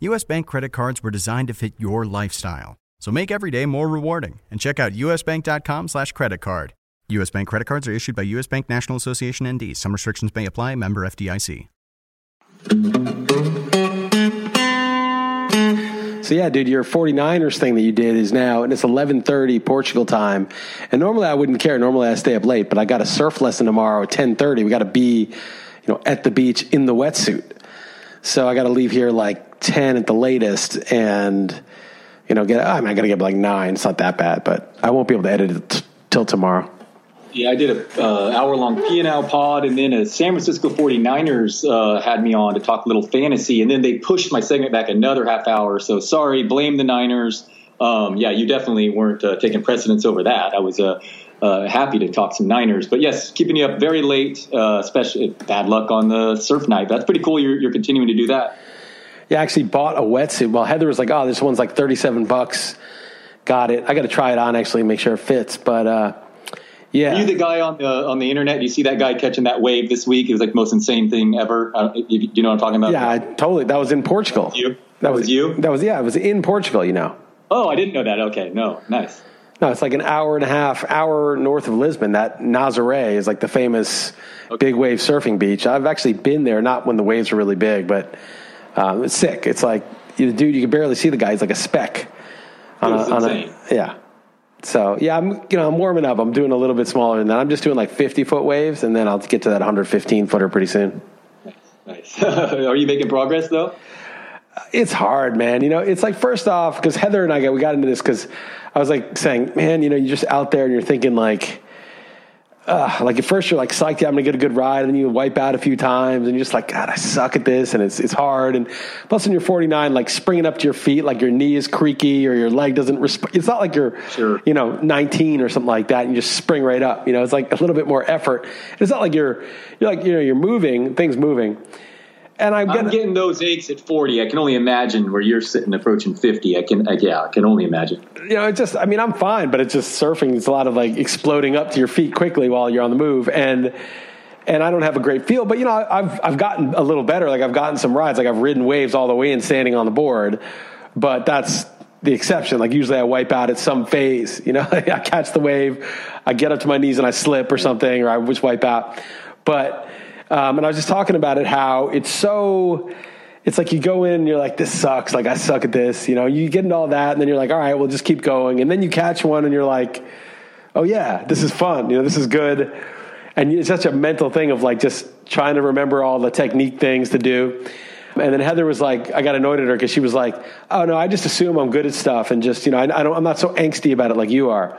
US Bank credit cards were designed to fit your lifestyle. So make every day more rewarding and check out usbank.com slash credit card. US Bank credit cards are issued by US Bank National Association ND. Some restrictions may apply. Member FDIC. So yeah, dude, your 49ers thing that you did is now, and it's 11:30 Portugal time. And normally I wouldn't care. Normally I stay up late, but I got a surf lesson tomorrow at 10:30. We got to be, you know, at the beach in the wetsuit. So I got to leave here like 10 at the latest, and you know, get. I'm got to get like nine. It's not that bad, but I won't be able to edit it t- till tomorrow. Yeah, I did a uh, hour long P&L pod, and then a San Francisco 49ers uh, had me on to talk a little fantasy, and then they pushed my segment back another half hour. So sorry, blame the Niners. Um, yeah, you definitely weren't uh, taking precedence over that. I was uh, uh, happy to talk some Niners, but yes, keeping you up very late, uh, especially bad luck on the surf night. That's pretty cool. You're, you're continuing to do that. Yeah, I actually bought a wetsuit. Well, Heather was like, "Oh, this one's like 37 bucks." Got it. I got to try it on actually, make sure it fits, but. uh yeah. Are you the guy on the on the internet? You see that guy catching that wave this week? It was like the most insane thing ever. Uh, you, you know what I'm talking about? Yeah, I, totally. That was in Portugal. You? That was you? That was yeah. It was in Portugal. You know. Oh, I didn't know that. Okay, no, nice. No, it's like an hour and a half, hour north of Lisbon. That Nazaré is like the famous Okay. big wave surfing beach. I've actually been there, not when the waves are really big, but um, it's sick. It's like the dude, you can barely see the guy. He's like a speck. On a, on a, yeah. So yeah, I'm you know I'm warming up. I'm doing a little bit smaller than that. I'm just doing like 50 foot waves, and then I'll get to that 115 footer pretty soon. Nice. Are you making progress though? it's hard, man. You know, it's like first off, because Heather and I got we got into this because I was like saying, man, you know, you're just out there and you're thinking like, uh, like at first you're like psyched, yeah, I'm gonna get a good ride, and then you wipe out a few times, and you're just like, God, I suck at this, and it's it's hard. And plus, when you're 49, like springing up to your feet, like your knee is creaky or your leg doesn't. Resp- it's not like you're, Sure. you know, 19 or something like that, and you just spring right up. You know, it's like a little bit more effort. It's not like you're you're like you know you're moving, things moving. And I'm I'm getting, those aches at 40. I can only imagine where you're sitting approaching 50. I can, I, yeah, I can only imagine. you know, it's just, I mean, I'm fine, but it's just surfing. It's a lot of like exploding up to your feet quickly while you're on the move. And, and I don't have a great feel, but you know, I've, I've gotten a little better. Like I've gotten some rides, like I've ridden waves all the way and standing on the board, but that's the exception. Like usually I wipe out at some phase, you know, I catch the wave, I get up to my knees and I slip or something, or I just wipe out. But, um, and I was just talking about it, how it's so, it's like you go in and you're like, this sucks. Like I suck at this. You know, you get into all that and then you're like, all right, we'll just keep going. And then you catch one and you're like, oh yeah, this is fun. You know, this is good. And it's such a mental thing of like just trying to remember all the technique things to do. And then Heather was like, I got annoyed at her because she was like, oh no, I just assume I'm good at stuff. And just, you know, I, I don't, I'm not so angsty about it like you are.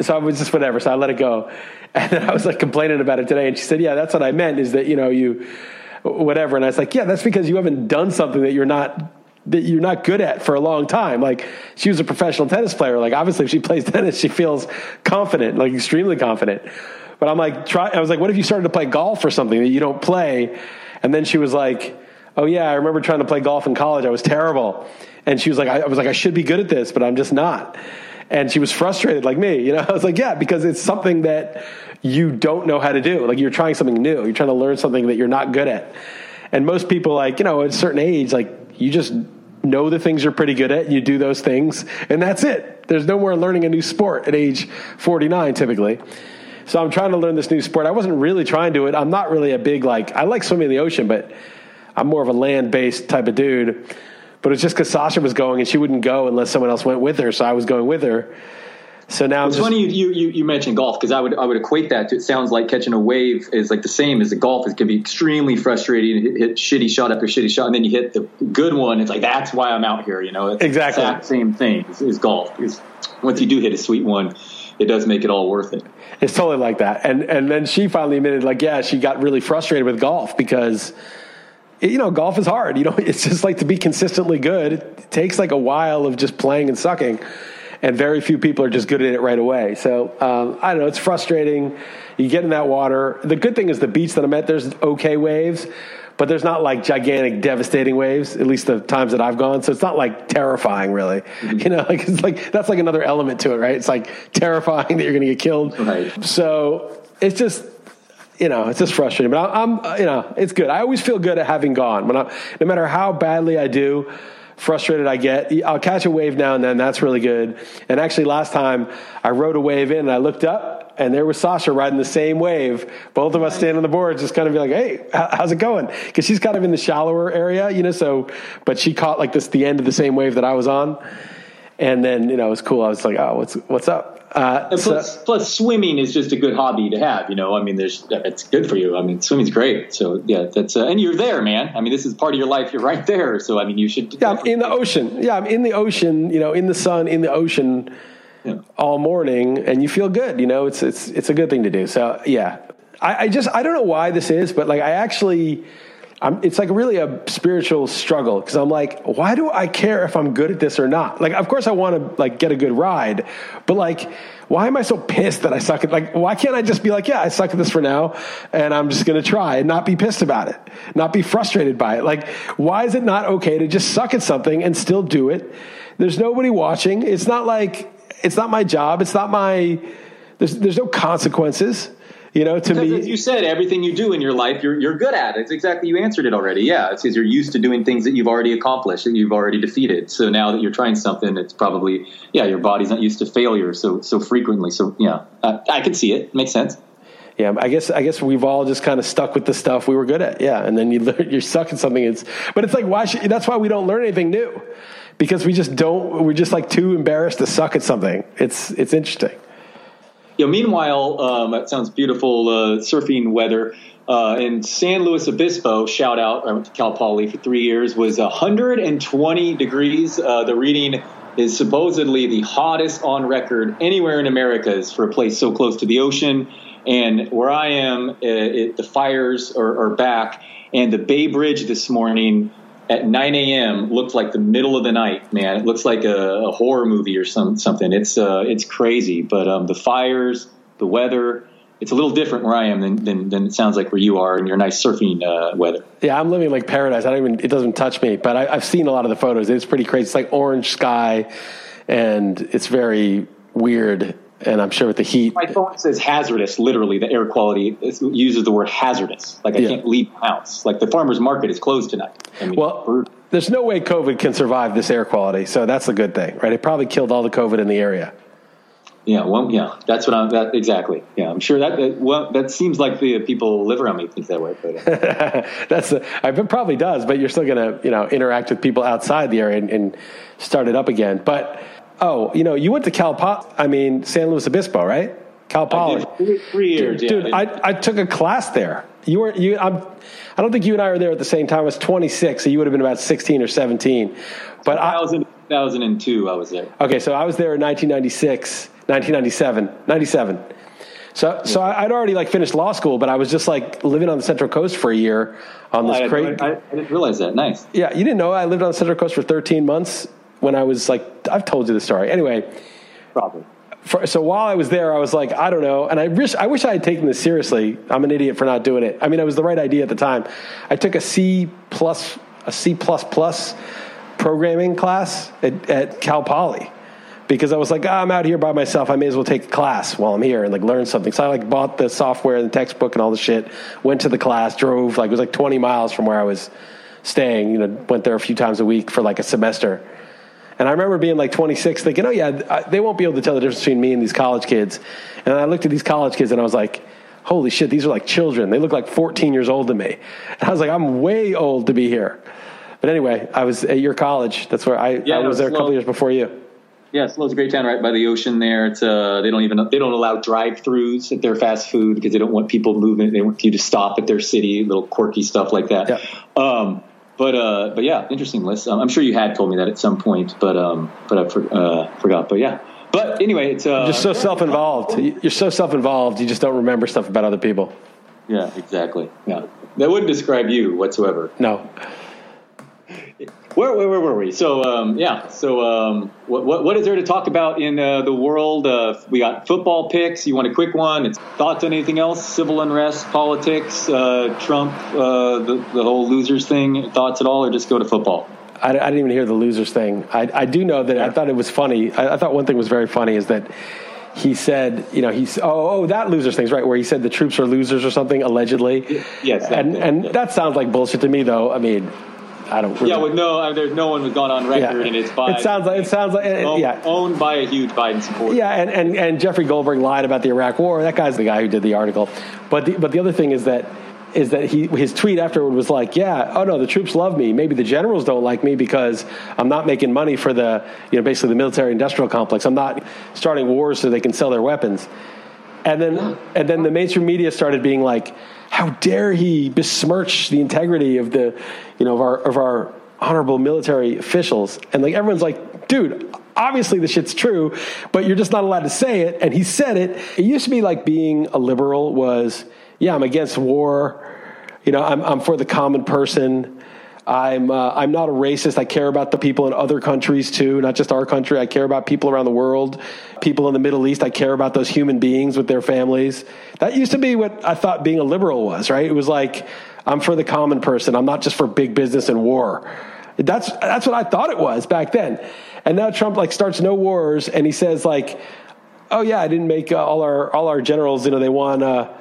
So I was just whatever. So I let it go. And then I was like complaining about it today. And she said, yeah, that's what I meant is that, you know, you, whatever. And I was like, yeah, that's because you haven't done something that you're not, that you're not good at for a long time. Like she was a professional tennis player. Like obviously if she plays tennis, she feels confident, like extremely confident. But I'm like, try, I was like, what if you started to play golf or something that you don't play? And then she was like, oh yeah, I remember trying to play golf in college. I was terrible. And she was like, I, I was like, I should be good at this, but I'm just not. And she was frustrated like me, you know, I was like, yeah, because it's something that you don't know how to do. Like you're trying something new. You're trying to learn something that you're not good at. And most people like, you know, at a certain age, like you just know the things you're pretty good at. You do those things and that's it. There's no more learning a new sport at age 49 typically. So I'm trying to learn this new sport. I wasn't really trying to it. I'm not really a big like I like swimming in the ocean, but I'm more of a land based type of dude. But it's just because Sasha was going and she wouldn't go unless someone else went with her. So I was going with her. So now it's just, funny you, you you mentioned golf because I would I would equate that to it sounds like catching a wave is like the same as the golf. It can be extremely frustrating. Hit, hit shitty shot after shitty shot, and then you hit the good one. It's like that's why I'm out here. You know, it's exactly the same thing as, as golf. Because once you do hit a sweet one, it does make it all worth it. It's totally like that. And and then she finally admitted, like, yeah, she got really frustrated with golf because you know, golf is hard. You know, it's just like to be consistently good. It takes like a while of just playing and sucking and very few people are just good at it right away. So um, I don't know. It's frustrating. You get in that water. The good thing is the beach that I'm at. There's okay waves, but there's not like gigantic, devastating waves. At least the times that I've gone. So it's not like terrifying, really. Mm-hmm. You know, like it's like that's like another element to it, right? It's like terrifying that you're going to get killed. Right. So it's just you know, it's just frustrating. But I'm, you know, it's good. I always feel good at having gone. When I, no matter how badly I do, frustrated I get. I'll catch a wave now and then. That's really good. And actually, last time I rode a wave in and I looked up and there was Sasha riding the same wave. Both of us standing on the board, just kind of be like, "Hey, how's it going?" Because she's kind of in the shallower area, you know. So, but she caught like this the end of the same wave that I was on, and then you know it was cool. I was like, "Oh, what's what's up?" Uh, plus, so, plus, swimming is just a good hobby to have. You know, I mean, there's it's good for you. I mean, swimming's great. So yeah, that's uh, and you're there, man. I mean, this is part of your life. You're right there. So I mean, you should. Yeah, I'm in the ocean. Yeah, I'm in the ocean. You know, in the sun, in the ocean, yeah. all morning, and you feel good. You know, it's it's it's a good thing to do. So yeah, I, I just I don't know why this is, but like I actually I'm, it's like really a spiritual struggle because I'm like, why do I care if I'm good at this or not? Like, of course I want to like get a good ride, but like, why am I so pissed that I suck at like? Why can't I just be like, yeah, I suck at this for now, and I'm just to try and not be pissed about it, not be frustrated by it? Like, why is it not okay to just suck at something and still do it? There's nobody watching. It's not like it's not my job. It's not my. There's there's no consequences. You know, to because me, as you said, everything you do in your life, you're you're good at. It's exactly you answered it already. Yeah, it's because you're used to doing things that you've already accomplished, that you've already defeated. So now that you're trying something, it's probably yeah, your body's not used to failure so so frequently. So yeah, I, I can see it. it. Makes sense. Yeah, I guess I guess we've all just kind of stuck with the stuff we were good at. Yeah, and then you learn, you're stuck in something. It's but it's like why should, that's why we don't learn anything new because we just don't. We're just like too embarrassed to suck at something. It's it's interesting you know, meanwhile, um, it sounds beautiful uh, surfing weather. Uh, in San Luis Obispo, shout out, I went to Cal Poly for three years, was 120 degrees. Uh, the reading is supposedly the hottest on record anywhere in America is for a place so close to the ocean. And where I am, it, it, the fires are, are back. And the Bay Bridge this morning at 9 a.m. looked like the middle of the night, man. It looks like a, a horror movie or some, something. It's uh, it's crazy. But um, the fires, the weather, it's a little different where I am than, than, than it sounds like where you are in your nice surfing uh, weather. Yeah, I'm living like paradise. I don't even it doesn't touch me, but I, I've seen a lot of the photos. It's pretty crazy. It's like orange sky, and it's very weird and I'm sure with the heat. My phone says hazardous. Literally, the air quality uses the word hazardous. Like I yeah. can't leave the house. Like the farmers market is closed tonight. I mean, well, there's no way COVID can survive this air quality, so that's a good thing, right? It probably killed all the COVID in the area. Yeah, well, yeah, that's what I'm. That exactly. Yeah, I'm sure that. that well, that seems like the people live around me think that way. But uh. that's. I it probably does, but you're still going to, you know, interact with people outside the area and, and start it up again. But Oh, you know, you went to Cal Poly, I mean, San Luis Obispo, right? Cal Poly. Three, three, years, dude. Yeah. I, I took a class there. You were you. I'm. I don't think you and I were there at the same time. I was 26, so you would have been about 16 or 17. But I, I was in 2002. I was there. Okay, so I was there in 1996, 1997, 97. So, so I'd already like finished law school, but I was just like living on the Central Coast for a year on this I. I, I, didn't realize that. Nice. Yeah, you didn't know I lived on the Central Coast for 13 months when I was like, I've told you the story. Anyway, probably. For, so while I was there, I was like, I don't know, and I wish I wish I had taken this seriously. I'm an idiot for not doing it. I mean, it was the right idea at the time. I took a C plus a C plus plus programming class at, at Cal Poly because I was like, oh, I'm out here by myself. I may as well take a class while I'm here and like learn something. So I like bought the software and the textbook and all the shit. Went to the class, drove like it was like 20 miles from where I was staying. You know, went there a few times a week for like a semester and I remember being like 26, thinking, oh, yeah, they won't be able to tell the difference between me and these college kids. And I looked at these college kids and I was like, holy shit, these are like children. They look like 14 years old to me. And I was like, I'm way old to be here. but anyway, I was at your college. That's where I, Yeah, I was there a couple years before you. Yeah, Slow's a great town right by the ocean. There, it's uh, they don't even they don't allow drive-throughs at their fast food because they don't want people moving. They want you to stop at their city, little quirky stuff like that. Yeah. Um, but uh, but yeah, interesting list. Um, I'm sure you had told me that at some point, but um, but I for, uh, forgot. But yeah, but anyway, it's uh, You're so self-involved. You're so self-involved. You just don't remember stuff about other people. Yeah, exactly. Yeah, that wouldn't describe you whatsoever. No. Where, where, where were we? So, um, yeah. So, um, what, what, what is there to talk about in uh, the world? Uh, we got football picks. You want a quick one? It's thoughts on anything else? Civil unrest, politics, uh, Trump, uh, the, the whole losers thing. Thoughts at all, or just go to football? I, I didn't even hear the losers thing. I, I do know that I thought it was funny. I, I thought one thing was very funny is that he said, you know, he's oh oh that losers thing's right where he said the troops are losers or something allegedly. Yes, and thing, and yeah. that sounds like bullshit to me though. I mean, I don't. Really, Yeah, with no, uh, there's no one who's gone on record, and it's by It sounds like it sounds like owned, yeah. owned by a huge Biden supporter. Yeah, and, and, and Jeffrey Goldberg lied about the Iraq War. That guy's the guy who did the article. But the, but the other thing is that is that he his tweet afterward was like, yeah, oh no, the troops love me. Maybe the generals don't like me because I'm not making money for the you know basically the military industrial complex. I'm not starting wars so they can sell their weapons. And then and then the mainstream media started being like, how dare he besmirch the integrity of the you know of our of our honorable military officials? And like everyone's like, dude, obviously the shit's true, but you're just not allowed to say it. And he said it. It used to be like being a liberal was, yeah, I'm against war. You know, I'm I'm for the common person. I'm uh, I'm not a racist. I care about the people in other countries too, not just our country. I care about people around the world, people in the Middle East. I care about those human beings with their families. That used to be what I thought being a liberal was, right? It was like I'm for the common person. I'm not just for big business and war. That's that's what I thought it was back then. And now Trump like starts no wars, and he says like, "Oh yeah, I didn't make uh, all our all our generals. You know, they want uh,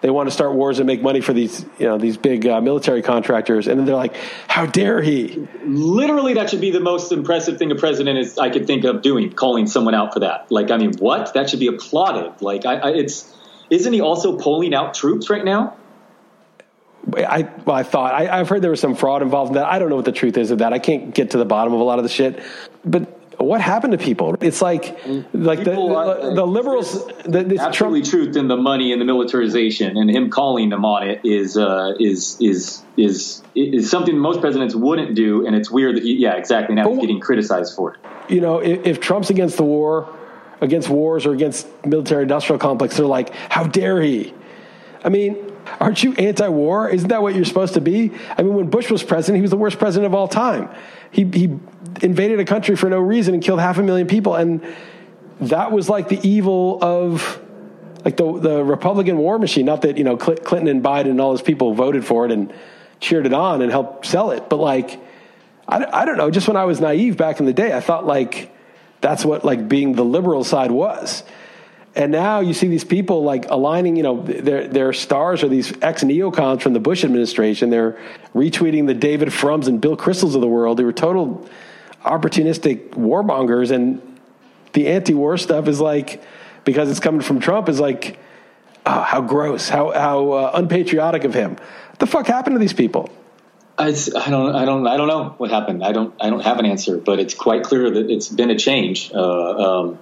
they want to start wars and make money for these you know these big uh, military contractors." And then they're like, "How dare he?" literally that should be the most impressive thing a president is I could think of doing, calling someone out for that. Like, I mean, what? That should be applauded. Like, I, I it's isn't he also polling out troops right now? I well, I thought I, I've heard there was some fraud involved in that. I don't know what the truth is of that. I can't get to the bottom of a lot of the shit. But what happened to people? It's like like the People, uh, the, the liberals. The, Absolutely, Trump, truth in the money and the militarization, and him calling them on it is uh, is is is is something most presidents wouldn't do, and it's weird that he, yeah, exactly. Now he's getting criticized for it. you know, if, if Trump's against the war, against wars, or against military industrial complex, they're like, how dare he? I mean, aren't you anti-war? Isn't that what you're supposed to be? I mean, when Bush was president, he was the worst president of all time. He he invaded a country for no reason and killed half a million people, and that was like the evil of like the the Republican war machine. Not that you know Clinton and Biden and all those people voted for it and cheered it on and helped sell it, but like I, I don't know. Just when I was naive back in the day, I thought like that's what like being the liberal side was. And now you see these people like aligning, you know, their their stars are these ex neocons from the Bush administration. They're retweeting the David Frums and Bill Kristols of the world They were total opportunistic warmongers. And the anti-war stuff is like because it's coming from Trump is like, oh, how gross, how how uh, unpatriotic of him. What the fuck happened to these people? I, I don't I don't I don't know what happened. I don't I don't have an answer, but it's quite clear that it's been a change. Uh, um,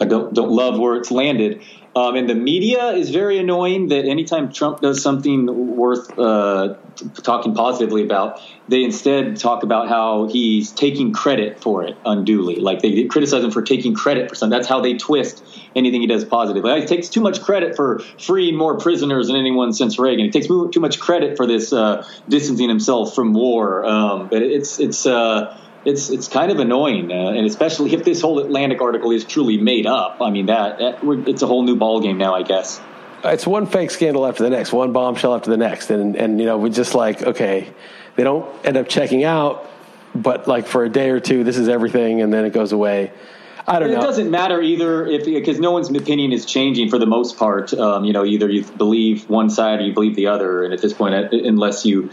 I don't don't love where it's landed. Um, and the media is very annoying that anytime Trump does something worth uh, talking positively about, they instead talk about how he's taking credit for it unduly. Like they criticize him for taking credit for something. That's how they twist anything he does positively. Like, he takes too much credit for freeing more prisoners than anyone since Reagan. He takes too much credit for this uh, distancing himself from war. Um, but it's it's. Uh, it's it's kind of annoying, uh, and especially if this whole Atlantic article is truly made up. I mean, that, that it's a whole new ballgame now, I guess. it's one fake scandal after the next, one bombshell after the next, and and you know we just like okay, they don't end up checking out, but like for a day or two, this is everything, and then it goes away. I don't And it know. doesn't matter either if because no one's opinion is changing for the most part. Um, you know, either you believe one side or you believe the other, and at this point, uh, unless you,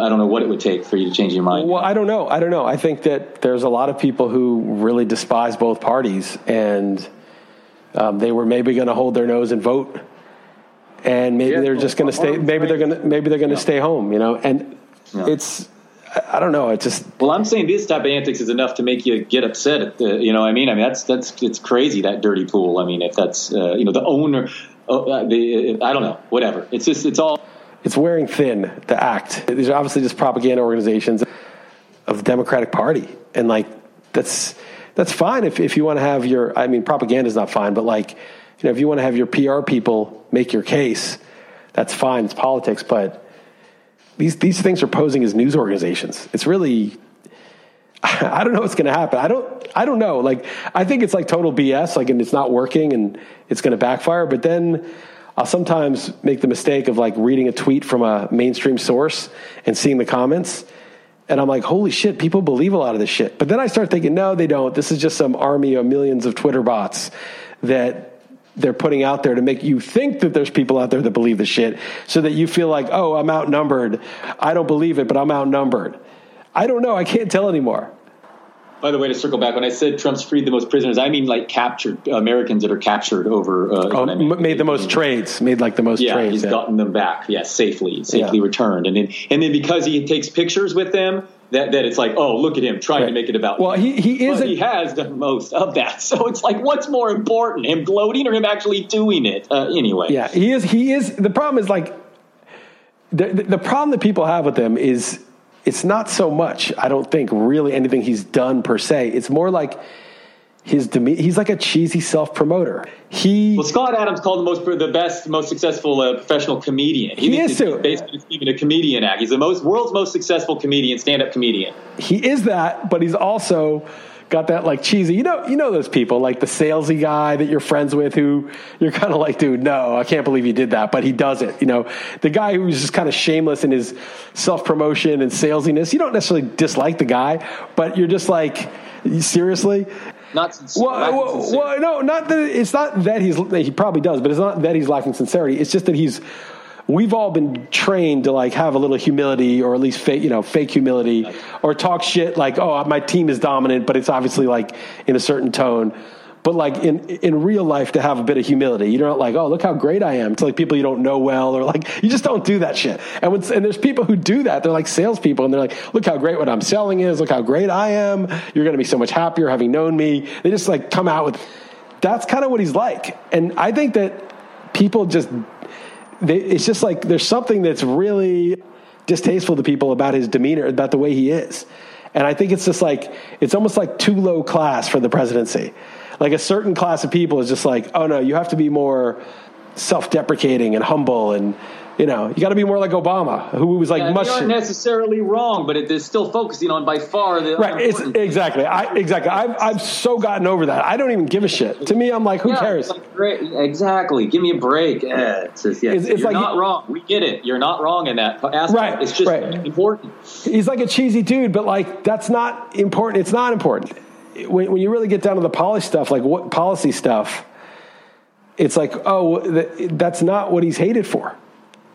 I don't know what it would take for you to change your mind. Well, I don't know. I don't know. I think that there's a lot of people who really despise both parties, and um, they were maybe going to hold their nose and vote, and maybe Yeah, they're just going to stay. or- Maybe they're going to. Maybe they're going to Yeah. stay home. You know, and Yeah. it's. I don't know. It just well, I'm saying this type of antics is enough to make you get upset. At the, you know, what I mean, I mean that's that's it's crazy that dirty pool. I mean, if that's uh, you know the owner, uh, the I don't know, whatever. It's just it's all it's wearing thin. The act. These are obviously just propaganda organizations of the Democratic Party, and like that's that's fine if if you want to have your. I mean, propaganda is not fine, but like you know, if you want to have your PR people make your case, that's fine. It's politics, but these these things are posing as news organizations. It's really I don't know what's going to happen. I don't I don't know. Like I think it's like total BS like and it's not working and it's going to backfire, but then I'll sometimes make the mistake of like reading a tweet from a mainstream source and seeing the comments and I'm like, holy shit, people believe a lot of this shit. But then I start thinking, no, they don't. This is just some army of millions of Twitter bots that they're putting out there to make you think that there's people out there that believe the shit so that you feel like, oh, I'm outnumbered. I don't believe it, but I'm outnumbered. I don't know. I can't tell anymore. By the way, to circle back, when I said Trump's freed the most prisoners, I mean like captured Americans that are captured over. Uh, oh, made the most trades, made like the most yeah, trades. He's yeah, he's gotten them back, yes, yeah, safely, safely yeah. returned, and then and then because he takes pictures with them, that, that it's like, oh, look at him trying right. to make it about. Well, he he is. he has done most of that, so it's like, what's more important, him gloating or him actually doing it? Uh, anyway, yeah, he is. He is. The problem is like the, the the problem that people have with him is it's not so much. I don't think really anything he's done per se. It's more like his demeanor. He's like a cheesy self promoter. He well, Scott Adams called the most the best, most successful uh, professional comedian. He, he is too. Basically, even a comedian act. He's the most world's most successful comedian, stand up comedian. He is that, but he's also got that like cheesy. You know, you know those people like the salesy guy that you're friends with, who you're kind of like, dude, no, I can't believe you did that, but he does it. You know, the guy who's just kind of shameless in his self promotion and salesiness. You don't necessarily dislike the guy, but you're just like, seriously not sincere. Well, well, well, no, not that it's not that he's he probably does, but it's not that he's lacking sincerity. It's just that he's we've all been trained to like have a little humility or at least fake you know fake humility or talk shit like oh my team is dominant, but it's obviously like in a certain tone but like in in real life to have a bit of humility. You're not like, oh, look how great I am to like people you don't know well, or like you just don't do that shit. And when and there's people who do that. They're like salespeople, and they're like, look how great what I'm selling is. Look how great I am. You're going to be so much happier having known me. They just like come out with. That's kind of what he's like, and I think that people just. They, it's just like there's something that's really distasteful to people about his demeanor, about the way he is. And I think it's just like, it's almost like too low class for the presidency like a certain class of people is just like, oh no, you have to be more self-deprecating and humble and you know, you got to be more like Obama, who was like yeah, much. They aren't necessarily wrong, but it is still focusing on by far the right. It's exactly. I exactly. I've I've so gotten over that. I don't even give a shit. To me, I'm like, who yeah, cares? Like. Exactly. Give me a break. Yeah, it's, just, yeah, it's, it's you're like not wrong. We get it. You're not wrong in that aspect. Right. It's just right. important. He's like a cheesy dude, but like that's not important. It's not important when, when you really get down to the policy stuff, like what policy stuff, it's like, oh, that's not what he's hated for.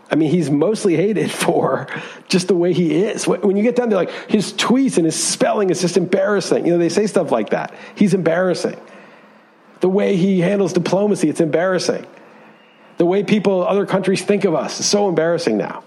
I mean, he's mostly hated for just the way he is. When you get down to like his tweets and his spelling is just embarrassing. You know, they say stuff like that. He's embarrassing. The way he handles diplomacy, it's embarrassing. The way people, other countries think of us is so embarrassing now.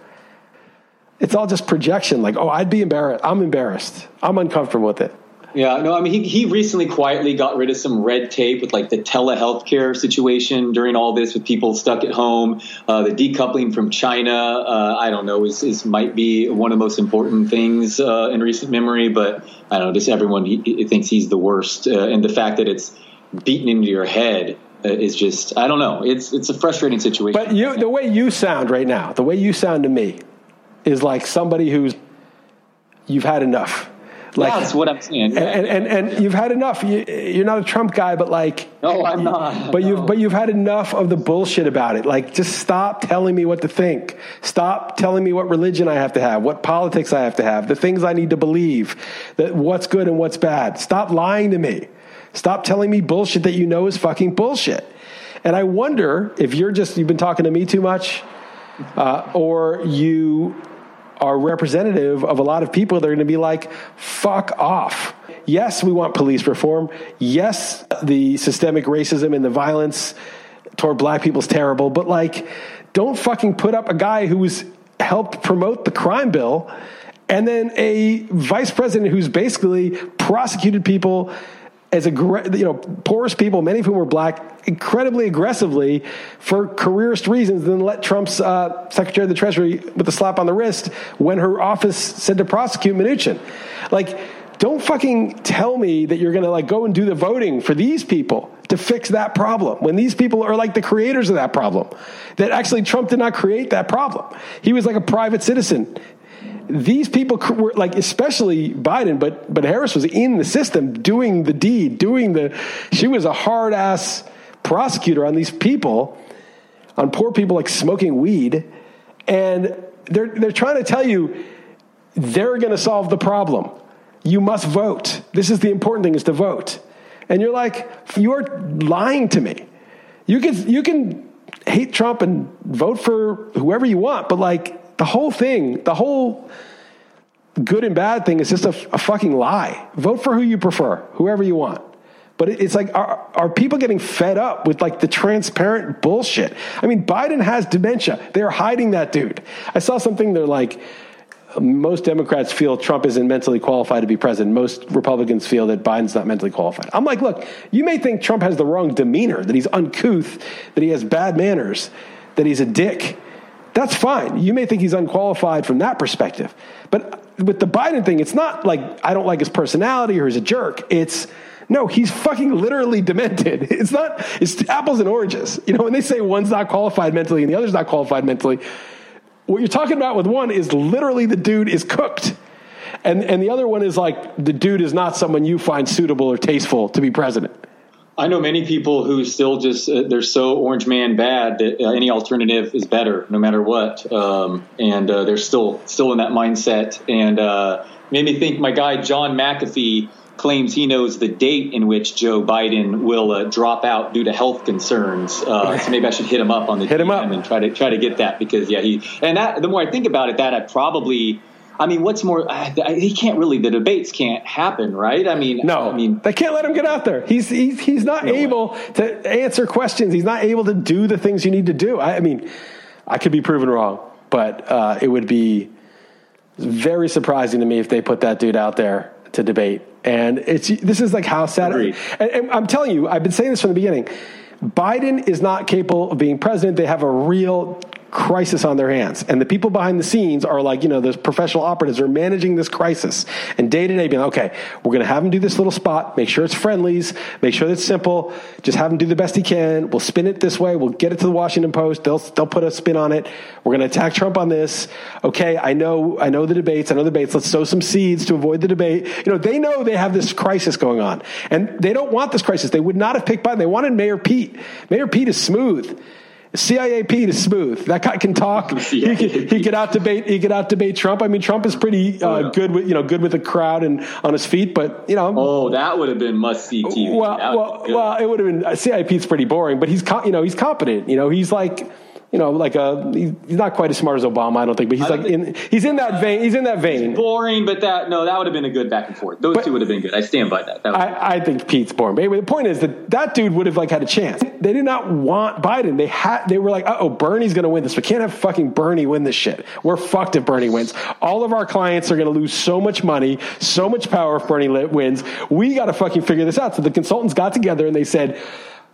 It's all just projection. Like, oh, I'd be embarrassed. I'm embarrassed. I'm uncomfortable with it. Yeah, no, I mean, he, he recently quietly got rid of some red tape with like the telehealth care situation during all this with people stuck at home. Uh, the decoupling from China, uh, I don't know, is, is might be one of the most important things uh, in recent memory, but I don't know, just everyone he, he thinks he's the worst. Uh, and the fact that it's beaten into your head uh, is just, I don't know, it's, it's a frustrating situation. But you, the way you sound right now, the way you sound to me is like somebody who's, you've had enough like, That's what I'm saying. Yeah. And, and, and you've had enough. You, are not a Trump guy, but like, no, I'm not. But no. you've but you've had enough of the bullshit about it. Like, just stop telling me what to think. Stop telling me what religion I have to have, what politics I have to have, the things I need to believe, that what's good and what's bad. Stop lying to me. Stop telling me bullshit that you know is fucking bullshit. And I wonder if you're just you've been talking to me too much, uh, or you are representative of a lot of people that are going to be like, fuck off. Yes, we want police reform. Yes, the systemic racism and the violence toward black people is terrible, but like, don't fucking put up a guy who's helped promote the crime bill and then a vice president who's basically prosecuted people as a you know poorest people, many of whom were black, incredibly aggressively for careerist reasons, then let Trump's uh, Secretary of the Treasury with a slap on the wrist when her office said to prosecute Mnuchin. Like, don't fucking tell me that you're to like go and do the voting for these people to fix that problem when these people are like the creators of that problem. That actually Trump did not create that problem. He was like a private citizen these people were like, especially Biden, but but Harris was in the system doing the deed, doing the. She was a hard ass prosecutor on these people, on poor people like smoking weed, and they're they're trying to tell you they're going to solve the problem. You must vote. This is the important thing: is to vote. And you're like, you're lying to me. You can you can hate Trump and vote for whoever you want, but like the whole thing, the whole good and bad thing is just a, a fucking lie. Vote for who you prefer, whoever you want. But it's like, are, are people getting fed up with like the transparent bullshit? I mean, Biden has dementia. They're hiding that dude. I saw something, they're like, most Democrats feel Trump isn't mentally qualified to be president. Most Republicans feel that Biden's not mentally qualified. I'm like, look, you may think Trump has the wrong demeanor, that he's uncouth, that he has bad manners, that he's a dick. That's fine. You may think he's unqualified from that perspective. But with the Biden thing, it's not like I don't like his personality or he's a jerk. It's no, he's fucking literally demented. It's not, it's apples and oranges. You know, when they say one's not qualified mentally and the other's not qualified mentally, what you're talking about with one is literally the dude is cooked. And, and the other one is like the dude is not someone you find suitable or tasteful to be president. I know many people who still just uh, they're so orange man bad that uh, any alternative is better, no matter what, um, and uh, they're still still in that mindset. And uh, made me think. My guy John McAfee claims he knows the date in which Joe Biden will uh, drop out due to health concerns. Uh, so maybe I should hit him up on the hit him up and try to try to get that because yeah he and that the more I think about it, that I probably I mean, what's more? he can't really. The debates can't happen, right? I mean, no. I mean, they can't let him get out there. He's he's he's not no able way. to answer questions. He's not able to do the things you need to do. I, I mean, I could be proven wrong, but uh, it would be very surprising to me if they put that dude out there to debate. And it's this is like how sad. And, and I'm telling you, I've been saying this from the beginning. Biden is not capable of being president. They have a real crisis on their hands. And the people behind the scenes are like, you know, those professional operatives are managing this crisis and day to day being, okay, we're going to have him do this little spot, make sure it's friendlies, make sure it's simple, just have him do the best he can. We'll spin it this way. We'll get it to the Washington Post. They'll, they'll put a spin on it. We're going to attack Trump on this. Okay. I know, I know the debates. I know the debates. Let's sow some seeds to avoid the debate. You know, they know they have this crisis going on and they don't want this crisis. They would not have picked Biden. They wanted Mayor Pete. Mayor Pete is smooth. CIA Pete is smooth. That guy can talk. He could, he could out debate. He could out debate Trump. I mean, Trump is pretty uh, good with you know good with the crowd and on his feet. But you know, oh, that would have been must see TV. Well, well, well, it would have been. Uh, CIA Pete's pretty boring, but he's you know he's competent. You know, he's like you know, like a he's not quite as smart as Obama, I don't think, but he's like in he's in that vein. He's in that vein. boring, but that no, that would have been a good back and forth. Those but, two would have been good. I stand by that. that I, I, think Pete's boring. But anyway, the point is that that dude would have like had a chance. They did not want Biden. They had they were like, oh, Bernie's going to win this. We can't have fucking Bernie win this shit. We're fucked if Bernie wins. All of our clients are going to lose so much money, so much power if Bernie wins. We got to fucking figure this out. So the consultants got together and they said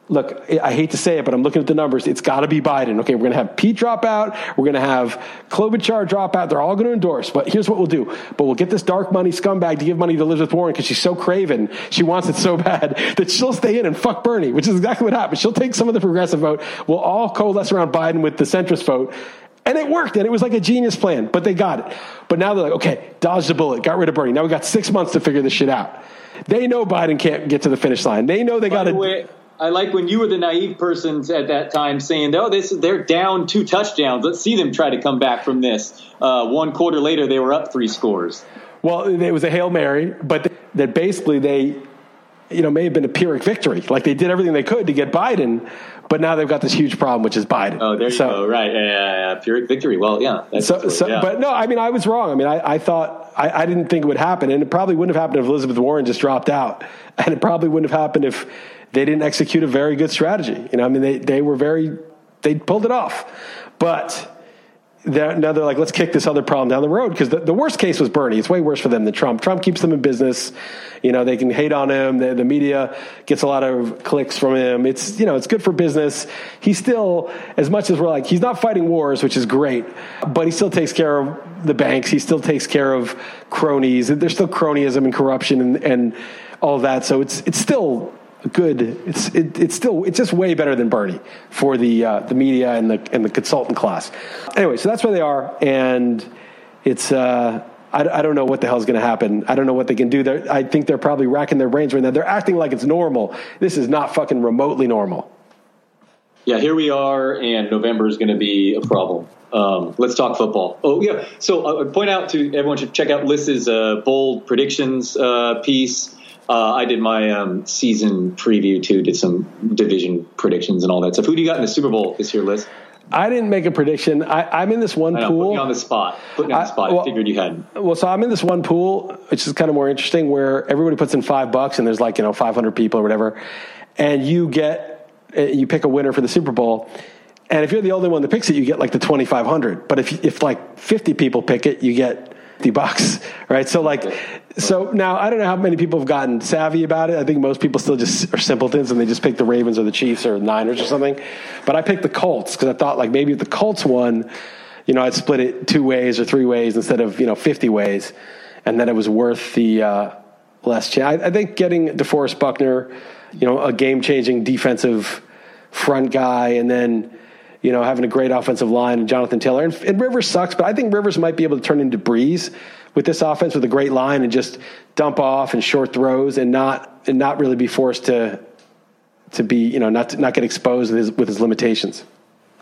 look, I hate to say it, but I'm looking at the numbers. It's got to be Biden. Okay, we're going to have Pete drop out. We're going to have Klobuchar drop out. They're all going to endorse. But here's what we'll do. But we'll get this dark money scumbag to give money to Elizabeth Warren because she's so craven. She wants it so bad that she'll stay in and fuck Bernie, which is exactly what happened. She'll take some of the progressive vote. We'll all coalesce around Biden with the centrist vote. And it worked, and it was like a genius plan, but they got it. But now they're like, okay, dodge the bullet, got rid of Bernie. Now we got six months to figure this shit out. They know Biden can't get to the finish line. They know they got to. I like when you were the naive persons at that time saying, "Oh, this they're down two touchdowns. Let's see them try to come back from this." Uh, one quarter later, they were up three scores. Well, it was a hail mary, but that basically they, you know, may have been a pyrrhic victory. Like they did everything they could to get Biden, but now they've got this huge problem, which is Biden. Oh, there you so, go. Right, yeah, pyrrhic victory. Well, yeah. so, so yeah. but no, I mean, I was wrong. I mean, I, I thought I, I didn't think it would happen, and it probably wouldn't have happened if Elizabeth Warren just dropped out, and it probably wouldn't have happened if they didn't execute a very good strategy. You know, I mean, they, they were very, they pulled it off. But they're, now they're like, let's kick this other problem down the road because the, the, worst case was Bernie. It's way worse for them than Trump. Trump keeps them in business. You know, they can hate on him. The, the, media gets a lot of clicks from him. It's, you know, it's good for business. He's still, as much as we're like, he's not fighting wars, which is great, but he still takes care of the banks. He still takes care of cronies. There's still cronyism and corruption and, and all that. So it's, it's still good. It's it, it's still it's just way better than Bernie for the uh, the media and the and the consultant class. Anyway, so that's where they are, and it's. Uh, I, I don't know what the hell's going to happen. I don't know what they can do. They're, I think they're probably racking their brains right now. They're acting like it's normal. This is not fucking remotely normal. Yeah, here we are, and November is going to be a problem. Um, let's talk football. Oh yeah, so I uh, point out to everyone should check out Liss's uh, bold predictions uh, piece. Uh, I did my um, season preview too. Did some division predictions and all that stuff. Who do you got in the Super Bowl this year, Liss? I didn't make a prediction. I, am in this one know, pool. Put on the spot. Put me on the spot. I, well, I figured you had. Well, so I'm in this one pool, which is kind of more interesting, where everybody puts in five bucks, and there's like you know 500 people or whatever, and you get uh, you pick a winner for the Super Bowl. And if you're the only one that picks it, you get like the 2,500. But if, if like 50 people pick it, you get 50 bucks, right? So like, so now I don't know how many people have gotten savvy about it. I think most people still just are simpletons and they just pick the Ravens or the Chiefs or Niners or something. But I picked the Colts because I thought like maybe if the Colts won, you know, I'd split it two ways or three ways instead of you know 50 ways, and then it was worth the uh, less chance. I, I think getting DeForest Buckner, you know, a game-changing defensive front guy, and then you know, having a great offensive line and Jonathan Taylor. And, and, Rivers sucks, but I think Rivers might be able to turn into Brees with this offense with a great line and just dump off and short throws and not and not really be forced to to be you know not to, not get exposed with his, with his limitations.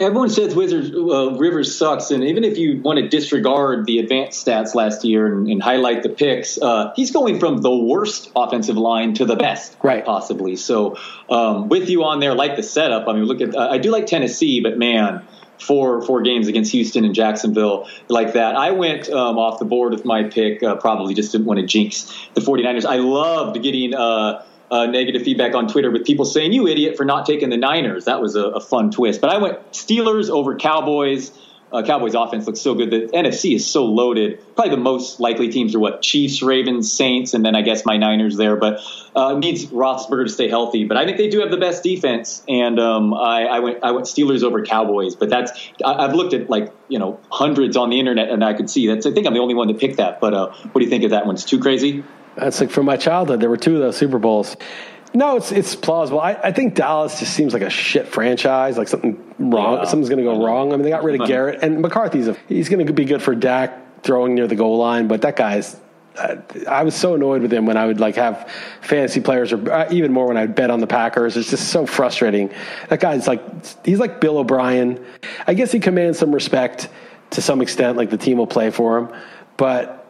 Everyone says Wizards uh, Rivers sucks, and even if you want to disregard the advanced stats last year and, and highlight the picks, uh, he's going from the worst offensive line to the best, right? Possibly. So, um, with you on there, like the setup. I mean, look at uh, I do like Tennessee, but man, four four games against Houston and Jacksonville like that. I went um, off the board with my pick, uh, probably just didn't want to jinx the 49ers. I loved getting uh, negative feedback on Twitter with people saying, "You idiot for not taking the Niners." That was a, a fun twist. But I went Steelers over Cowboys. Uh, Cowboys offense looks so good. The NFC is so loaded. Probably the most likely teams are what Chiefs, Ravens, Saints, and then I guess my Niners there. But uh, needs Roethlisberger to stay healthy. But I think they do have the best defense, and um, I, I, went I went Steelers over Cowboys. But that's I, have looked at like you know hundreds on the internet, and I could see that's. I think I'm the only one to pick that. But uh, what do you think of that one? It's too crazy. That's like from my childhood. There were two of those Super Bowls. No, it's it's plausible. I, I think Dallas just seems like a shit franchise. Like something wrong. Yeah. Something's going to go wrong. I mean, they got rid of Garrett and McCarthy's. A, he's going to be good for Dak throwing near the goal line, but that guy's. I was so annoyed with him when I would like have fantasy players, or uh, even more when I would bet on the Packers. It's just so frustrating. That guy's like he's like Bill O'Brien. I guess he commands some respect to some extent. Like the team will play for him, but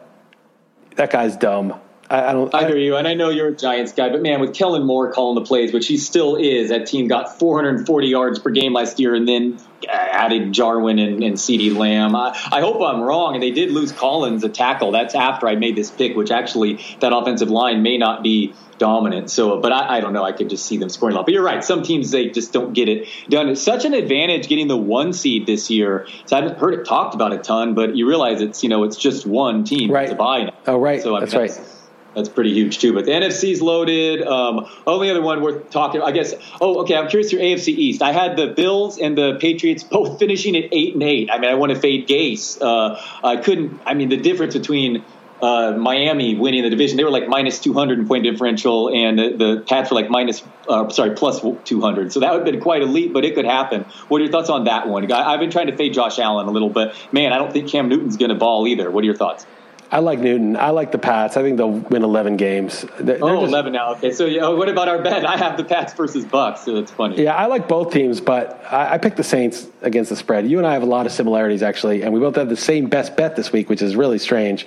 that guy's dumb. I, I don't. I, I hear you, and I know you're a Giants guy, but man, with Kellen Moore calling the plays, which he still is, that team got 440 yards per game last year, and then uh, added Jarwin and, and CeeDee Lamb. I, I, hope I'm wrong, and they did lose Collins, a tackle. That's after I made this pick, which actually that offensive line may not be dominant. So, but I, I, don't know. I could just see them scoring a lot. But you're right. Some teams they just don't get it done. It's such an advantage getting the one seed this year. So I haven't heard it talked about a ton, but you realize it's you know it's just one team right. to buy. Now. Oh, right. So I mean, that's, that's right that's pretty huge too. But the NFC's loaded. Um, only other one worth talking. I guess. Oh, okay. I'm curious your AFC East. I had the Bills and the Patriots both finishing at eight and eight. I mean, I want to fade Gase. Uh, I couldn't. I mean, the difference between uh, Miami winning the division, they were like minus 200 in point differential, and the, the Pats were like minus, uh, sorry, plus 200. So that would have been quite elite, but it could happen. What are your thoughts on that one? I, I've been trying to fade Josh Allen a little, but man, I don't think Cam Newton's going to ball either. What are your thoughts? I like Newton. I like the Pats. I think they'll win 11 games. They're, oh, just, 11 now. Okay. So, yeah, oh, what about our bet? I have the Pats versus Bucks, so it's funny. Yeah, I like both teams, but I, I picked the Saints against the spread. You and I have a lot of similarities, actually, and we both have the same best bet this week, which is really strange.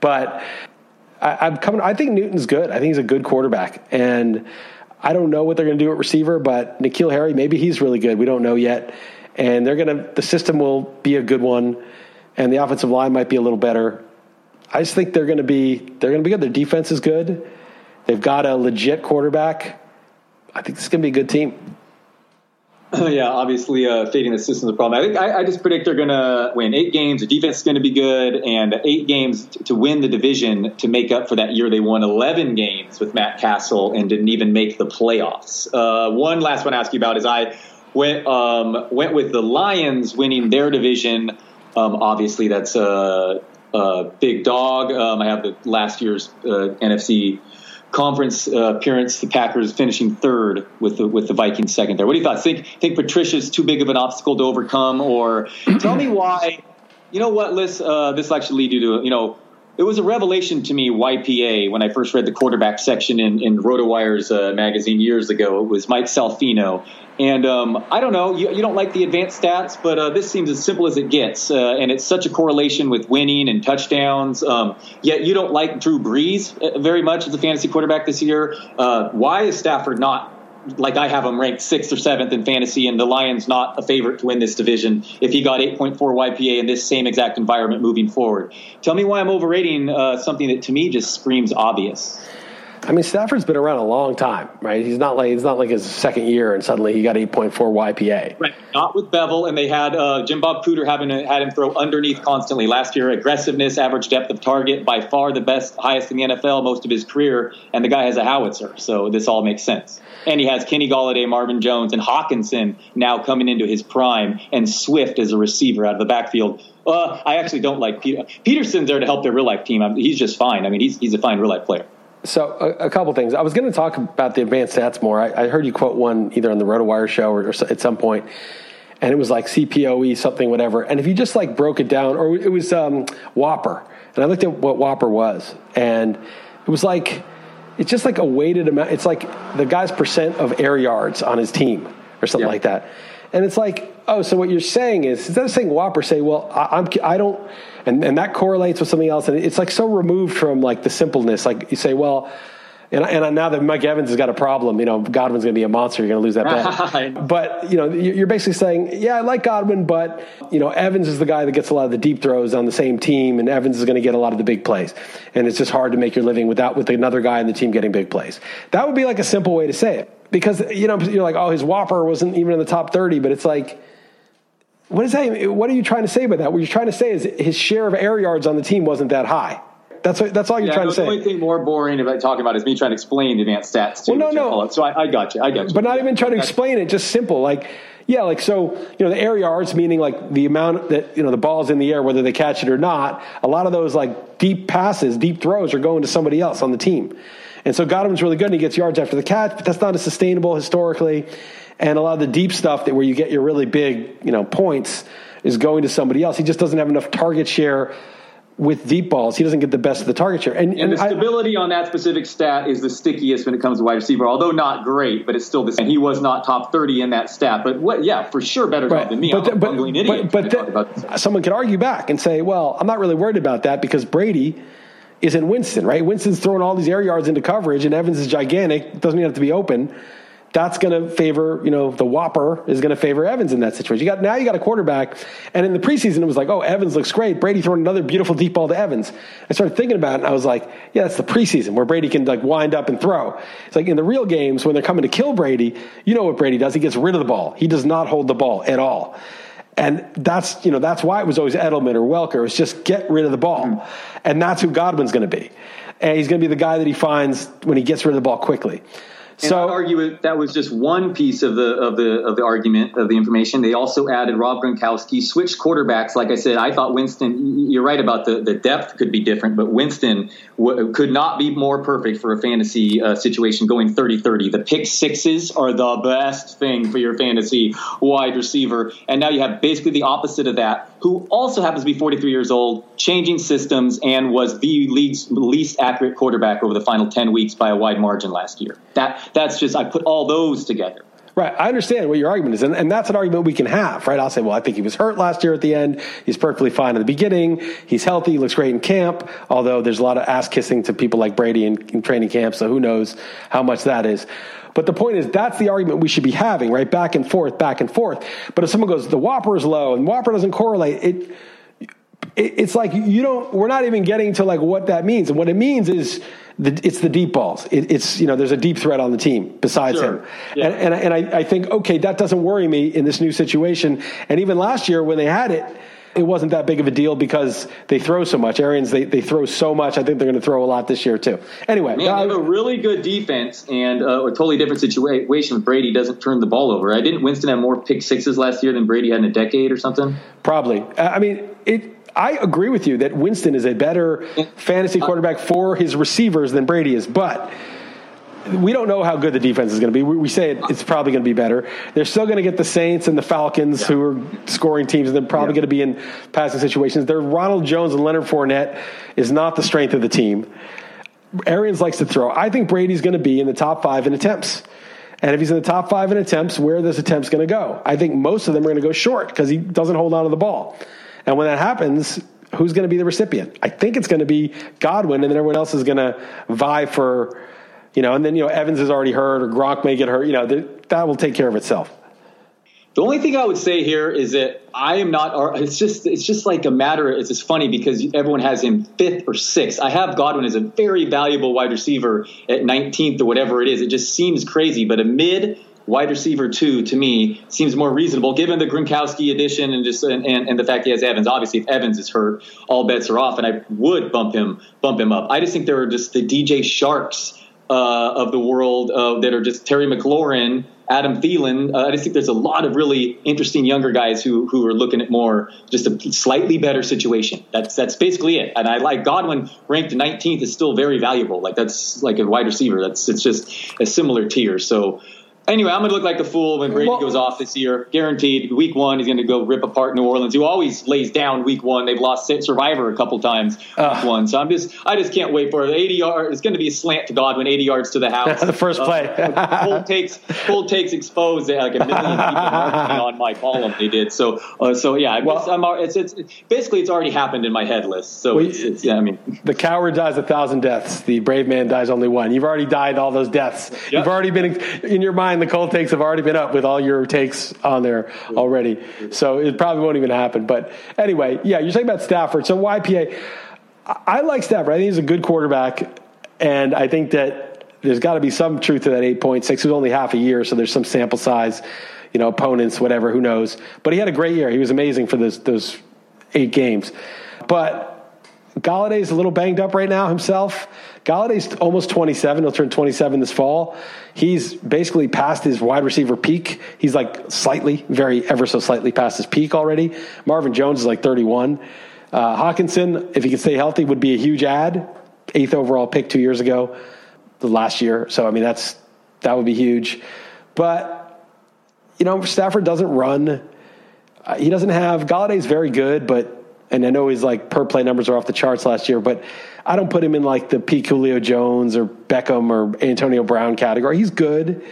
But I, am coming. I think Newton's good. I think he's a good quarterback, and I don't know what they're going to do at receiver, but N'Keal Harry, maybe he's really good. We don't know yet, and they're going to. The system will be a good one, and the offensive line might be a little better I just think they're going to be they're going to be good. Their defense is good. They've got a legit quarterback. I think this is going to be a good team. yeah, obviously, uh, fading the system is a problem. I think I, I just predict they're going to win eight games. The defense is going to be good, and eight games t- to win the division to make up for that year they won 11 games with Matt Cassel and didn't even make the playoffs. Uh, one last one I ask you about is I went um, went with the Lions winning their division. Um, obviously, that's a, a big dog. Um, I have the last year's uh, NFC conference uh, appearance, the Packers finishing third with the with the Vikings second there. What do you thought? Think think Patricia's too big of an obstacle to overcome, or tell me why? You know what, Liss? Uh, this actually lead you to you know. It was a revelation to me, YPA, when I first read the quarterback section in, in RotoWire's uh, magazine years ago. It was Mike Salfino. And um, I don't know, you, you, don't like the advanced stats, but uh, this seems as simple as it gets. Uh, and it's such a correlation with winning and touchdowns. Um, yet you don't like Drew Brees uh, very much as a fantasy quarterback this year. Uh, why is Stafford not like I have him ranked sixth or seventh in fantasy, and the Lions not a favorite to win this division if he got 8.4 YPA in this same exact environment moving forward. Tell me why I'm overrating uh, something that to me just screams obvious. I mean, Stafford's been around a long time, right? He's not like he's not like his second year, and suddenly he got 8.4 YPA. Right, not with Bevell, and they had uh, Jim Bob Cooter having had him throw underneath constantly last year. Aggressiveness, average depth of target, by far the best, highest in the NFL most of his career, and the guy has a howitzer, so this all makes sense. And he has Kenny Golladay, Marvin Jones, and Hockenson now coming into his prime, and Swift as a receiver out of the backfield. Uh, I actually don't like Peter. Peterson's there to help their real life team. I mean, he's just fine. I mean, he's he's a fine real life player. So a, a, couple things. I was going to talk about the advanced stats more. I, I, heard you quote one either on the RotoWire show or, or, at some point, and it was like CPOE something whatever. And if you just like broke it down, or it was um, WOPR, and I looked at what WOPR was, and it was like it's just like a weighted amount. It's like the guy's percent of air yards on his team or something yeah. like that. And it's like, oh, so what you're saying is instead of saying WOPR, say, well, I, I'm I don't and and that correlates with something else, and it's like so removed from like the simpleness. Like you say, well. And, and now that Mike Evans has got a problem, you know, Godwin's going to be a monster. You're going to lose that bet. but, you know, you're basically saying, yeah, I like Godwin, but, you know, Evans is the guy that gets a lot of the deep throws on the same team, and Evans is going to get a lot of the big plays. And it's just hard to make your living without with another guy in the team getting big plays. That would be like a simple way to say it. Because, you know, you're like, oh, his WOPR wasn't even in the top 30, but it's like, what is that? What are you trying to say by that? What you're trying to say is his share of air yards on the team wasn't that high. That's what, that's all you're yeah, trying to say. The only thing more boring about talking about is me trying to explain advanced stats. To well, no, no. So I, I, got you. I got you. But not even trying to explain it. Just simple. Like, yeah, like so. You know, the air yards meaning like the amount that you know the ball's in the air, whether they catch it or not. A lot of those like deep passes, deep throws are going to somebody else on the team. And so Godwin's really good and he gets yards after the catch, but that's not as sustainable historically. And a lot of the deep stuff that where you get your really big, you know, points is going to somebody else. He just doesn't have enough target share with deep balls. He doesn't get the best of the target share. And, and, and the stability I, on that specific stat is the stickiest when it comes to wide receiver, although not great, but it's still the same. He was not top 30 in that stat, but what, yeah, for sure better right. than me. But, but, but, but the, someone could argue back and say, well, I'm not really worried about that because Brady is in Winston, right? Winston's throwing all these air yards into coverage and Evans is gigantic, doesn't even have to be open that's going to favor, you know, the WOPR is going to favor Evans in that situation. You got now you got a quarterback, and in the preseason it was like, oh, Evans looks great. Brady throwing another beautiful deep ball to Evans. I started thinking about it, and I was like, yeah, that's the preseason where Brady can like wind up and throw. It's like in the real games when they're coming to kill Brady, you know what Brady does? He gets rid of the ball. He does not hold the ball at all. And that's you know that's why it was always Edelman or Welker. It's just get rid of the ball, hmm. and that's who Godwin's going to be. And he's going to be the guy that he finds when he gets rid of the ball quickly. And so, I'd argue that was just one piece of the of the of the argument of the information. They also added Rob Gronkowski, switched quarterbacks. Like I said, I thought Winston. You're right about the the depth could be different, but Winston w- could not be more perfect for a fantasy uh, situation going 30-30. The pick sixes are the best thing for your fantasy wide receiver, and now you have basically the opposite of that. Who also happens to be 43 years old, changing systems, and was the league's least accurate quarterback over the final 10 weeks by a wide margin last year. That that's just I put all those together. Right. I understand what your argument is. And, and that's an argument we can have, right? I'll say, well, I think he was hurt last year at the end. He's perfectly fine at the beginning. He's healthy. He looks great in camp, although there's a lot of ass kissing to people like Brady in, in training camp. So who knows how much that is. But the point is, that's the argument we should be having, right? Back and forth, back and forth. But if someone goes, the WOPR is low and WOPR doesn't correlate, it, it it's like you don't, we're not even getting to like what that means. And what it means is, the, it's the deep balls. It, it's you know there's a deep threat on the team besides Sure. him, Yeah. and and, and I, I think okay that doesn't worry me in this new situation. And even last year when they had it, it wasn't that big of a deal because they throw so much. Arians they they throw so much. I think they're going to throw a lot this year too. Anyway, Man, they have a really good defense and uh, a totally different situation Brady doesn't turn the ball over. I didn't Winston have more pick sixes last year than Brady had in a decade or something. Probably. I mean, it. I agree with you that Winston is a better fantasy quarterback for his receivers than Brady is, but we don't know how good the defense is going to be. We, we say it, it's probably going to be better. They're still going to get the Saints and the Falcons, who are scoring teams, and they're probably going to be in passing situations. Their Ronald Jones and Leonard Fournette is not the strength of the team. Arians likes to throw. I think Brady's going to be in the top five in attempts. And if he's in the top five in attempts, where are those attempts going to go? I think most of them are going to go short because he doesn't hold on to the ball. And when that happens, who's going to be the recipient? I think it's going to be Godwin, and then everyone else is going to vie for, you know, and then, you know, Evans is already hurt or Gronk may get hurt. You know, th- that will take care of itself. The only thing I would say here is that I am not. Uh, it's just it's just like a matter. It's just funny because everyone has him fifth or sixth. I have Godwin as a very valuable wide receiver at 19th or whatever it is. It just seems crazy, but a mid wide receiver two to me seems more reasonable given the Gronkowski addition and just and, and, and the fact he has Evans. Obviously, if Evans is hurt, all bets are off, and I would bump him bump him up. I just think there are just the DJ Sharks uh, of the world uh, that are just Terry McLaurin, Adam Thielen. Uh, I just think there's a lot of really interesting younger guys who who are looking at more just a slightly better situation. That's that's basically it. And I like Godwin ranked 19th is still very valuable. Like that's like a wide receiver. That's it's just a similar tier. So. Anyway, I'm going to look like a fool when Brady Well- goes off this year. Guaranteed. Week one, he's going to go rip apart New Orleans, who always lays down week one. They've lost Survivor a couple times week one. So I'm just, I just can't wait for it. 80 yards. It's going to be a slant to Godwin, 80 yards to the house. That's the first play. Uh, cold takes, cold takes exposed uh, like a million people on my column. They did. So, uh, so yeah. I'm, Well- I'm, it's, it's basically it's already happened in my head Liss. So Well, it's, it's, yeah, I mean, The coward dies a thousand deaths. The brave man dies only one. You've already died all those deaths. You've already been in your mind. The cold takes have already been up with all your takes on there already. So it probably won't even happen. But anyway, yeah, you're talking about Stafford. So YPA, I like Stafford. I think he's a good quarterback, and I think that there's got to be some truth to that 8.6. It was only half a year, so there's some sample size. You know, opponents, whatever, who knows? But he had a great year. He was amazing for those those eight games. But Golladay's a little banged up right now himself. Golladay's almost 27. He'll turn 27 this fall. He's basically past his wide receiver peak. He's like slightly, very ever so slightly past his peak already. Marvin Jones is like 31. Uh, Hockenson, if he can stay healthy, would be a huge ad. Eighth overall pick two years ago, the last year. So I mean, that's that would be huge. But you know, Stafford doesn't run. Uh, he doesn't have Golladay's very good, but and I know his like per play numbers are off the charts last year, but I don't put him in like the peak Julio Jones or Beckham or Antonio Brown category. He's good.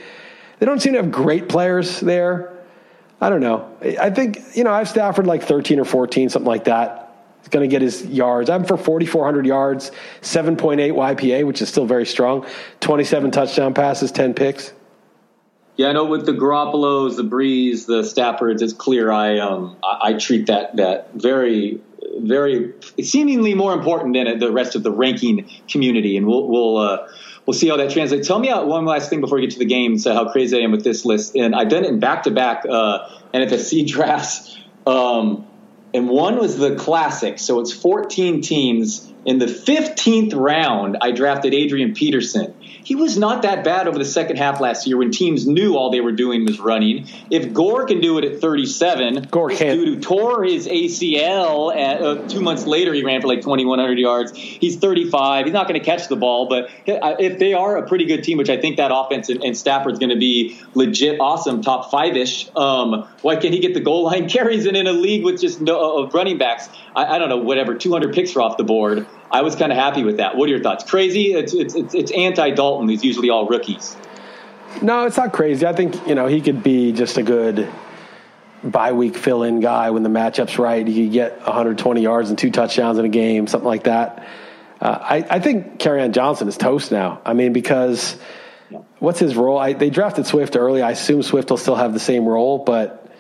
They don't seem to have great players there. I don't know. I think you know I have Stafford like thirteen or fourteen, something like that. He's going to get his yards. I'm for 4,400 yards, 7.8 YPA, which is still very strong. 27 touchdown passes, 10 picks. Yeah, I know with the Garoppolos, the Brees, the Staffords, it's clear I um I, I treat that that very very seemingly more important than the rest of the ranking community, and we'll we'll uh, we'll see how that translates. Tell me how, one last thing before we get to the games, uh, how crazy I am with this list, and I've done it in back to back NFFC drafts. Um, and one was the classic. So it's 14 teams. In the 15th round, I drafted Adrian Peterson. He was not that bad over the second half last year when teams knew all they were doing was running. If Gore can do it at 37, Gore can't. dude who tore his ACL at, uh, two months later, he ran for like 2,100 yards. He's 35. He's not going to catch the ball, but uh, if they are a pretty good team, which I think that offense and, and Stafford's going to be legit awesome, top five ish, um, why can't he get the goal line carries and in a league with just no uh, running backs? I, I don't know, whatever, 200 picks are off the board. I was kind of happy with that. What are your thoughts? Crazy? It's it's it's, it's anti Dalton. He's usually all rookies. No, it's not crazy. I think you know he could be just a good bye week fill in guy when the matchup's right. He could get 120 yards and two touchdowns in a game, something like that. Uh, I, I think Kerryon Johnson is toast now. I mean, because what's his role? I, they drafted Swift early. I assume Swift will still have the same role, but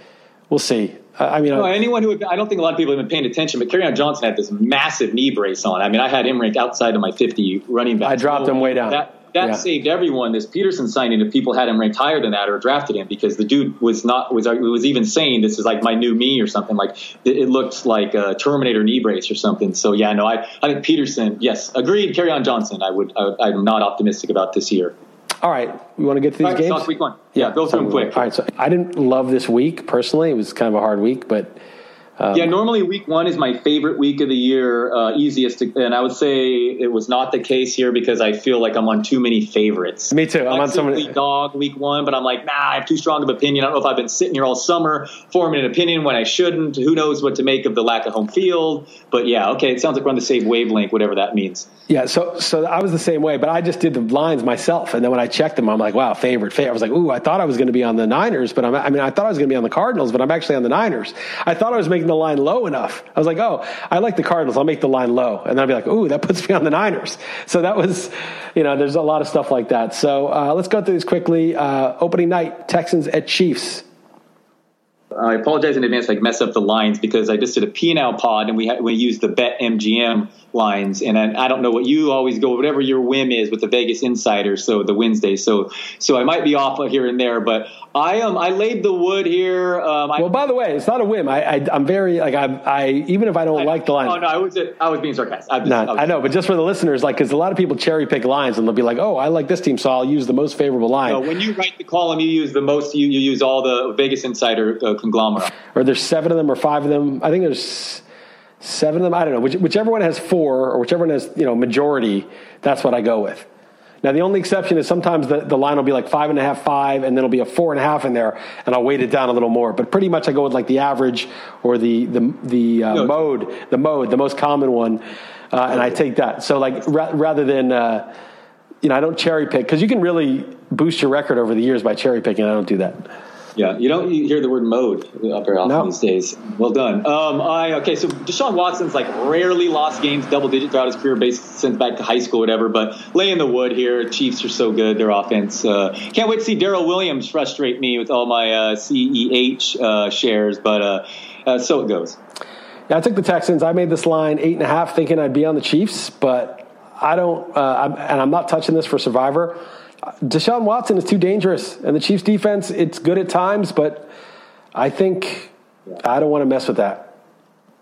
we'll see. I mean, no, anyone who I don't think a lot of people have been paying attention, but Kerryon Johnson had this massive knee brace on. I mean, I had him ranked outside of my 50 running back. I dropped him way down. That, that yeah. saved everyone. This Peterson signing, if people had him ranked higher than that or drafted him, because the dude was not was was even saying this is like my new me or something. Like it, it looked like a Terminator knee brace or something. So yeah, no, I I think Peterson, yes, agreed. Kerryon Johnson, I would I, I'm not optimistic about this year. All right, we want to get to these right, games. week one. Yeah, yeah go through them quick. All right, so I didn't love this week personally. It was kind of a hard week, but um, yeah, normally week one is my favorite week of the year, uh, easiest, to, and I would say it was not the case here because I feel like I'm on too many favorites. Me too. I'm on so many. Dog week one, but I'm like, nah, I have too strong of opinion. I don't know if I've been sitting here all summer forming an opinion when I shouldn't. Who knows what to make of the lack of home field? But yeah, okay, it sounds like we're on the same wavelength, whatever that means. Yeah, so so I was the same way, but I just did the lines myself, and then when I checked them, I'm like, wow, favorite, favorite. I was like, ooh, I thought I was going to be on the Niners, but I'm, I mean, I thought I was going to be on the Cardinals, but I'm actually on the Niners. I thought I was making the line low enough. I was like, oh, I like the Cardinals. I'll make the line low. And I'll be like, ooh, that puts me on the Niners. So that was, you know, there's a lot of stuff like that. So uh, let's go through this quickly. Uh, opening night, Texans at Chiefs. I apologize in advance. I mess up the lines because I just did a P now pod and we we used the Bet MGM lines, and I, I, don't know what you always go whatever your whim is with the Vegas Insider. So the Wednesday, so so I might be off here and there, but I um I laid the wood here. Um, I, well, by the way, it's not a whim. I, I am very like I I even if I don't I, like the line. Oh no, I was I was being sarcastic. I, just, no, I, I, know, but just for the listeners, like because a lot of people cherry pick lines and they'll be like, oh, I like this team, so I'll use the most favorable line. No, when you write the column, you use the most. You, you use all the Vegas Insider uh, conglomerate. Or there's seven of them or five of them. I think there's seven of them. I don't know. Which, whichever one has four or whichever one has you know majority, that's what I go with. Now, the only exception is sometimes the, the line will be like five and a half, five, and then it'll be a four and a half in there, and I'll weight it down a little more. But pretty much I go with like the average or the the the uh, mode, the mode, the most common one, uh, and I take that. So like ra- rather than uh, you know, I don't cherry pick because you can really boost your record over the years by cherry picking. I don't do that. Yeah, you don't hear the word mode very often no. these days. Well done. Um, I okay. So Deshaun Watson's like rarely lost games double digit throughout his career, based since back to high school, whatever. But laying the wood here. Chiefs are so good. Their offense. Uh, can't wait to see Darrel Williams frustrate me with all my uh, CEH uh, shares. But uh, uh, so it goes. Yeah, I took the Texans. I made this line eight and a half, thinking I'd be on the Chiefs, but I don't. Uh, I'm, and I'm not touching this for Survivor. Deshaun Watson is too dangerous, and the Chiefs' defense it's good at times, but I think I don't want to mess with that.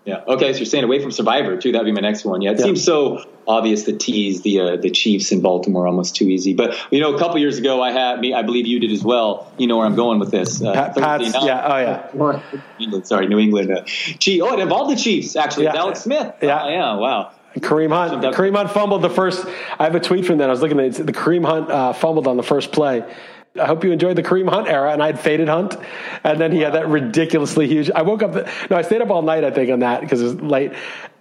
Yeah. Okay. So you're saying away from Survivor too. That'd be my next one. Yeah. It yeah. seems so obvious to tease the uh, the Chiefs in Baltimore almost too easy. But you know, a couple years ago, I had me. I believe you did as well. You know where I'm going with this. Uh, Pat, Pats, yeah. Oh yeah. England. Sorry, New England. Uh, Gee, oh, it involved the Chiefs actually. Yeah. Alex Smith. Yeah. Uh, yeah. Wow. Kareem Hunt. Kareem Hunt fumbled the first. I have a tweet from that. I was looking at it. The Kareem Hunt uh, fumbled on the first play. I hope you enjoyed the Kareem Hunt era, and I had faded Hunt, and then he had that ridiculously huge. I woke up. The, no, I stayed up all night. I think on that because it was late.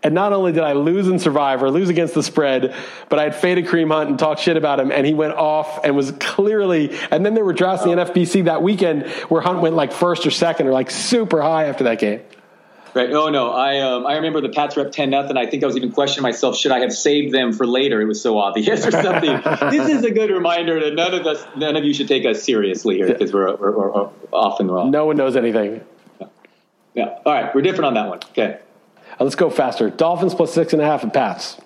And not only did I lose in Survivor, lose against the spread, but I had faded Kareem Hunt and talked shit about him, and he went off and was clearly. And then there were drafts in the NFBC that weekend where Hunt went like first or second or like super high after that game. Right. Oh no. I um, I remember the Pats were up ten nothing. I think I was even questioning myself: should I have saved them for later? It was so obvious or something. this is a good reminder that none of us, none of you should take us seriously here because we're, we're, we're, often wrong. No one knows anything. Yeah. yeah. All right. We're different on that one. Okay. Uh, let's go faster. Dolphins plus six and a half and Pats.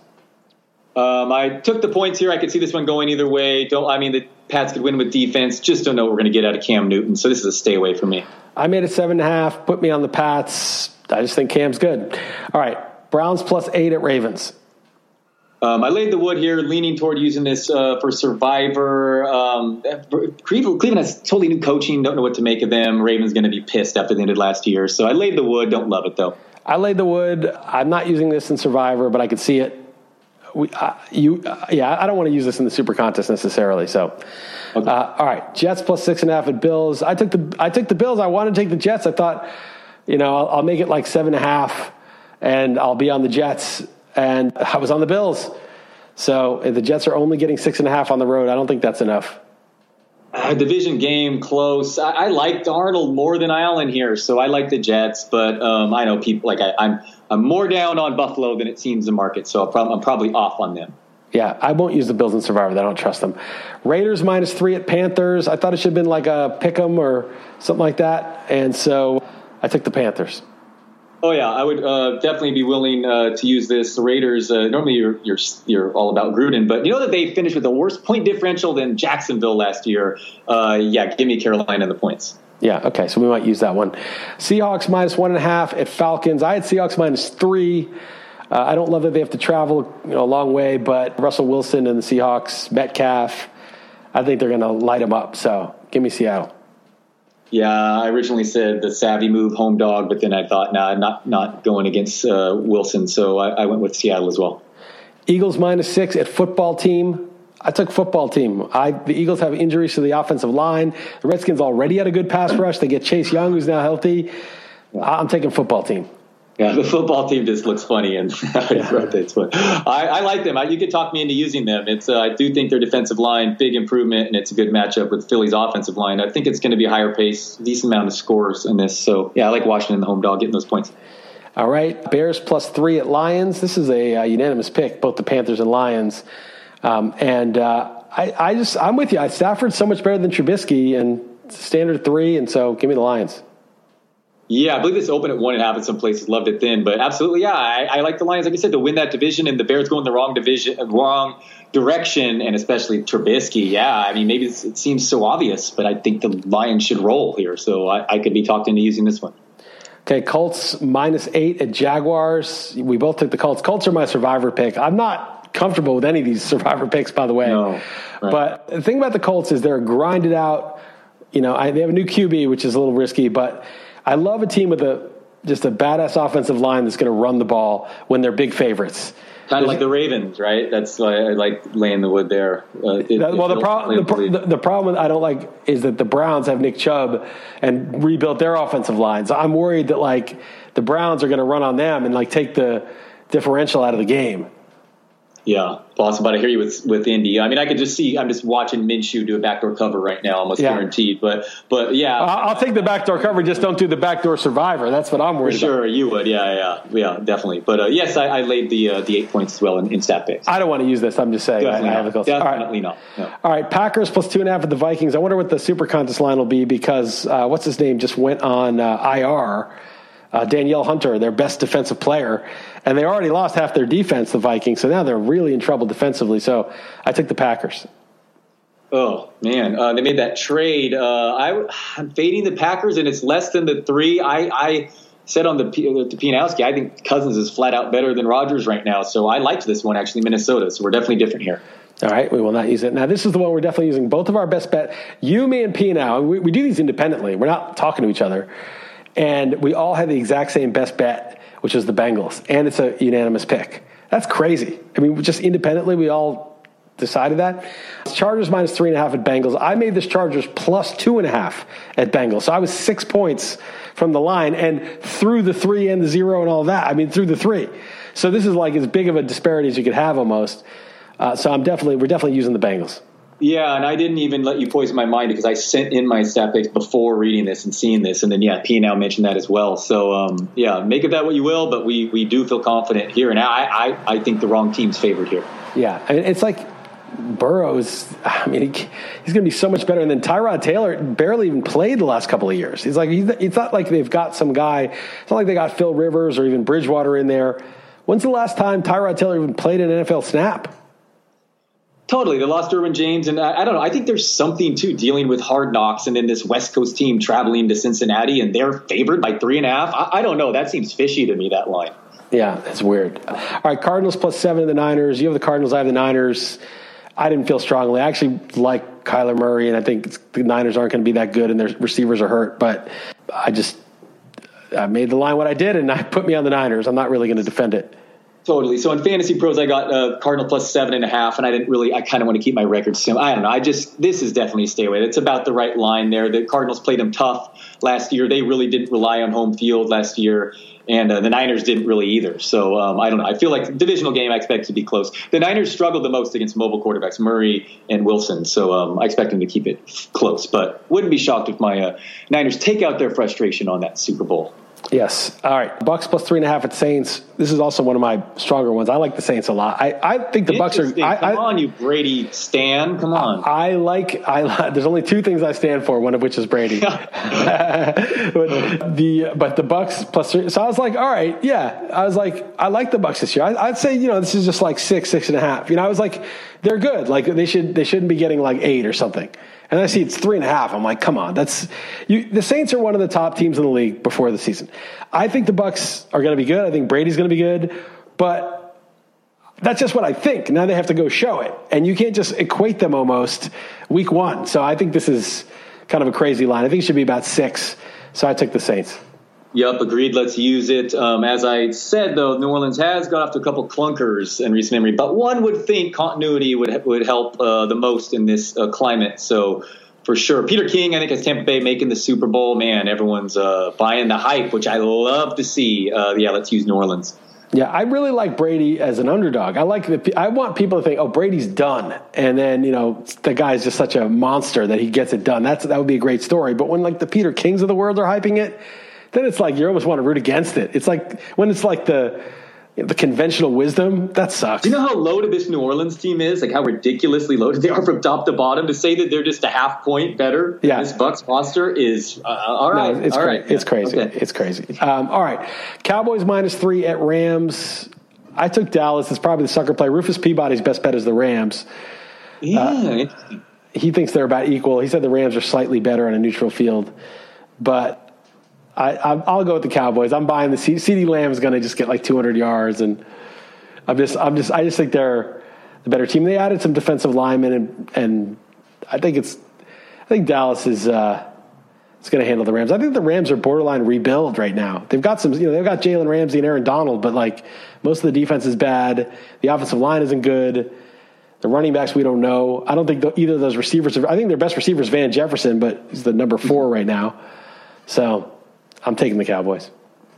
Um, I took the points here. I could see this one going either way. Don't. I mean, the Pats could win with defense. Just don't know what we're going to get out of Cam Newton. So this is a stay away for me. I made a seven and a half. Put me on the Pats. I just think Cam's good. All right, Browns plus eight at Ravens. Um, I laid the wood here, leaning toward using this uh, for Survivor. Um, Cleveland has totally new coaching. Don't know what to make of them. Ravens going to be pissed after the end of last year. So I laid the wood. Don't love it though. I laid the wood. I'm not using this in Survivor, but I could see it. We, uh, you, uh, yeah, I don't want to use this in the Super Contest necessarily. So, okay. Uh, all right, Jets plus six and a half at Bills. I took the I took the Bills. I wanted to take the Jets. I thought you know, I'll, I'll make it like seven and a half, and I'll be on the Jets. And I was on the Bills. So the Jets are only getting six and a half on the road. I don't think that's enough. A division game, close. I, I like Darnold more than Allen here, so I like the Jets. But um, I know people like I, am I'm, I'm more down on Buffalo than it seems the market, so I'm probably off on them. Yeah, I won't use the Bills in Survivor. I don't trust them. Raiders minus three at Panthers. I thought it should have been like a pick 'em or something like that, and so I took the Panthers. Oh yeah, I would uh, definitely be willing uh, to use this. The Raiders uh, normally you're, you're you're all about Gruden, but you know that they finished with a worse point differential than Jacksonville last year. Uh, yeah, give me Carolina the points. Yeah, okay, so we might use that one. Seahawks minus one and a half at Falcons. I had Seahawks minus three. Uh, I don't love that they have to travel you know, a long way, but Russell Wilson and the Seahawks, Metcalf, I think they're going to light them up. So give me Seattle. Yeah, I originally said the savvy move, home dog, but then I thought, nah, not not going against uh, Wilson, so I, I, went with Seattle as well. Eagles minus six at football team. I took football team. I the Eagles have injuries to the offensive line. The Redskins already had a good pass rush. They get Chase Young, who's now healthy. I'm taking football team. Yeah, the football team just looks funny, and fun. I, I, like them. I, you could talk me into using them. It's uh, I do think their defensive line big improvement, and it's a good matchup with Philly's offensive line. I think it's going to be a higher pace, decent amount of scores in this. So yeah, I like Washington, the home dog, getting those points. All right, Bears plus three at Lions. This is a uh, unanimous pick, both the Panthers and Lions. Um, and uh, I, I just I'm with you. Stafford's so much better than Trubisky, and standard three, and so give me the Lions. Yeah, I believe this opened at one and a half in some places. Loved it then, but absolutely, yeah, I, I, like the Lions. Like I said, to win that division, and the Bears going the wrong division, wrong direction, and especially Trubisky. Yeah, I mean, maybe it seems so obvious, but I think the Lions should roll here. So I, I could be talked into using this one. Okay, Colts minus eight at Jaguars. We both took the Colts. Colts are my survivor pick. I'm not comfortable with any of these survivor picks, by the way. No, right. But the thing about the Colts is they're grinded out. You know, I, they have a new QB, which is a little risky, but I love a team with a just a badass offensive line that's going to run the ball when they're big favorites. Kind of like the Ravens, right? That's why I like laying the wood there. Uh, it, that, well, the, pro- the, the, the, problem I don't like is that the Browns have Nick Chubb and rebuilt their offensive lines. So I'm worried that like the Browns are going to run on them and like take the differential out of the game. Yeah, awesome. But I hear you with with Indy. I mean, I could just see. I'm just watching Minshew do a backdoor cover right now, almost yeah. guaranteed. But but yeah, I'll, I'll, take the backdoor cover. Just don't do the backdoor survivor. That's what I'm worried. Sure, about. you would. Yeah, yeah, yeah, definitely. But uh, yes, I, I, laid the uh, the eight points as well in, in stat picks. I don't want to use this. I'm just saying. Definitely I, I have Definitely not. No. All right, Packers plus two and a half at the Vikings. I wonder what the super contest line will be because uh, what's his name just went on uh, IR. Uh, Danielle Hunter, their best defensive player and they already lost half their defense, the Vikings. So now they're really in trouble defensively. So I took the Packers. Oh man, uh, they made that trade. Uh, I, am fading the Packers, and it's less than the three. I, I said on the to Pianowski, I think Cousins is flat out better than Rodgers right now. So I liked this one actually, Minnesota. So we're definitely different here. All right, we will not use it. Now, this is the one we're definitely using. Both of our best bet, you, me, and P now. We, we do these independently. We're not talking to each other. And we all had the exact same best bet which is the Bengals, and it's a unanimous pick. That's crazy. I mean, just independently, we all decided that. Chargers minus three and a half at Bengals. I made this Chargers plus two and a half at Bengals. So I was six points from the line and through the three and the zero and all that. I mean, through the three. So this is like as big of a disparity as you could have almost. Uh, so I'm definitely, we're definitely using the Bengals. Yeah, and I didn't even let you poison my mind because I sent in my stat picks before reading this and seeing this, and then yeah, P now mentioned that as well. So um, yeah, make of that what you will, but we we do feel confident here, and I I, I think the wrong team's favored here. Yeah, I mean, it's like Burrows. I mean, he, he's going to be so much better. And then Tyrod Taylor barely even played the last couple of years. He's like he's, it's not like they've got some guy. It's not like they got Phil Rivers or even Bridgewater in there. When's the last time Tyrod Taylor even played an NFL snap? Totally. They lost Derwin James. And I, I, don't know. I think there's something too dealing with hard knocks and then this West Coast team traveling to Cincinnati and they're favored by three and a half. I, I don't know. That seems fishy to me, that line. Yeah, that's weird. All right, Cardinals plus seven in the Niners. You have the Cardinals, I have the Niners. I didn't feel strongly. I actually like Kyler Murray, and I think the Niners aren't going to be that good, and their receivers are hurt. But I just I made the line what I did, and I put me on the Niners. I'm not really going to defend it. Totally. So in fantasy pros, I got uh, Cardinal plus seven and a half, and I didn't really. I kind of want to keep my record simple. I don't know. I just this is definitely stay away. It's about the right line there. The Cardinals played them tough last year. They really didn't rely on home field last year, and uh, the Niners didn't really either. So um, I don't know. I feel like divisional game. I expect to be close. The Niners struggled the most against mobile quarterbacks, Murray and Wilson. So um, I expect them to keep it close, but wouldn't be shocked if my uh, Niners take out their frustration on that Super Bowl. Yes. All right. Bucks plus three and a half at Saints. This is also one of my stronger ones. I like the Saints a lot. I, I think the Bucks are. I, Come on, you Brady Stan. Come on. I like. I there's only two things I stand for. One of which is Brady. but the but the Bucks plus three. So I was like, all right, yeah. I was like, I like the Bucks this year. I, I'd say you know this is just like six, six and a half. You know, I was like, they're good. Like they should they shouldn't be getting like eight or something. And I see it's three and a half. I'm like, come on, that's you. The Saints are one of the top teams in the league before the season. I think the Bucks are going to be good. I think Brady's going to be good, but that's just what I think. Now they have to go show it, and you can't just equate them almost week one. So I think this is kind of a crazy line. I think it should be about six. So I took the Saints. Yep, agreed. Let's use it. Um, as I said, though, New Orleans has got off to a couple clunkers in recent memory, but one would think continuity would would help uh, the most in this uh, climate. So, for sure, Peter King, I think, as Tampa Bay making the Super Bowl, man, everyone's uh, buying the hype, which I love to see. Uh, yeah, let's use New Orleans. Yeah, I really like Brady as an underdog. I like the. I want people to think, "Oh, Brady's done," and then you know the guy's just such a monster that he gets it done. That's that would be a great story. But when like the Peter Kings of the world are hyping it, then it's like you almost want to root against it. It's like when it's like the the conventional wisdom that sucks. Do you know how loaded this New Orleans team is? Like how ridiculously loaded they are from top to bottom. To say that they're just a half point better Yeah. than this Bucks roster is uh, all right. No, it's all cra- right. It's crazy. Okay. It's crazy. Um, all right, Cowboys minus three at Rams. I took Dallas. It's probably the sucker play. Rufus Peabody's best bet is the Rams. Yeah, interesting. He thinks they're about equal. He said the Rams are slightly better on a neutral field, but I, I, I'll go with the Cowboys. I'm buying the C- CeeDee Lamb's going to just get like 200 yards, and I'm just, I'm just, I just think they're the better team. They added some defensive linemen, and and I think it's, I think Dallas is. Uh, it's going to handle the Rams. I think the Rams are borderline rebuild right now. They've got some, you know, they've got Jalen Ramsey and Aaron Donald, but like most of the defense is bad. The offensive line isn't good. The running backs we don't know. I don't think the, either of those receivers. I think their best receiver is Van Jefferson, but he's the number four right now. So I'm taking the Cowboys.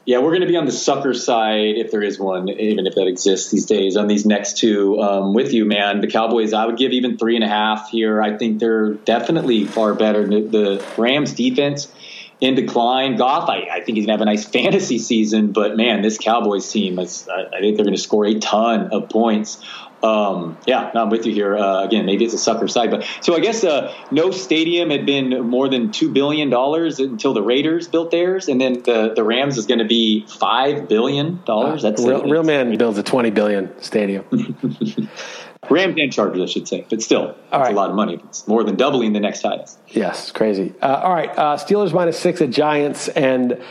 Yeah, we're going to be on the sucker side if there is one, even if that exists these days. On these next two, um, with you, man. The Cowboys, I would give even three and a half here. I think they're definitely far better. The, Rams defense in decline. Goff, I, I think he's going to have a nice fantasy season, but man, this Cowboys team, is, I, I think they're going to score a ton of points. Um, yeah, no, I'm with you here. Uh, again, maybe it's a sucker side, but so I guess uh, no stadium had been more than two billion dollars until the Raiders built theirs, and then the the Rams is going to be five billion dollars. That's real, real man builds a 20 billion stadium. Rams and Chargers, I should say, but still, it's right. a lot of money. It's more than doubling the next highest. Yes, crazy. Uh, all right, uh, Steelers minus six at Giants, and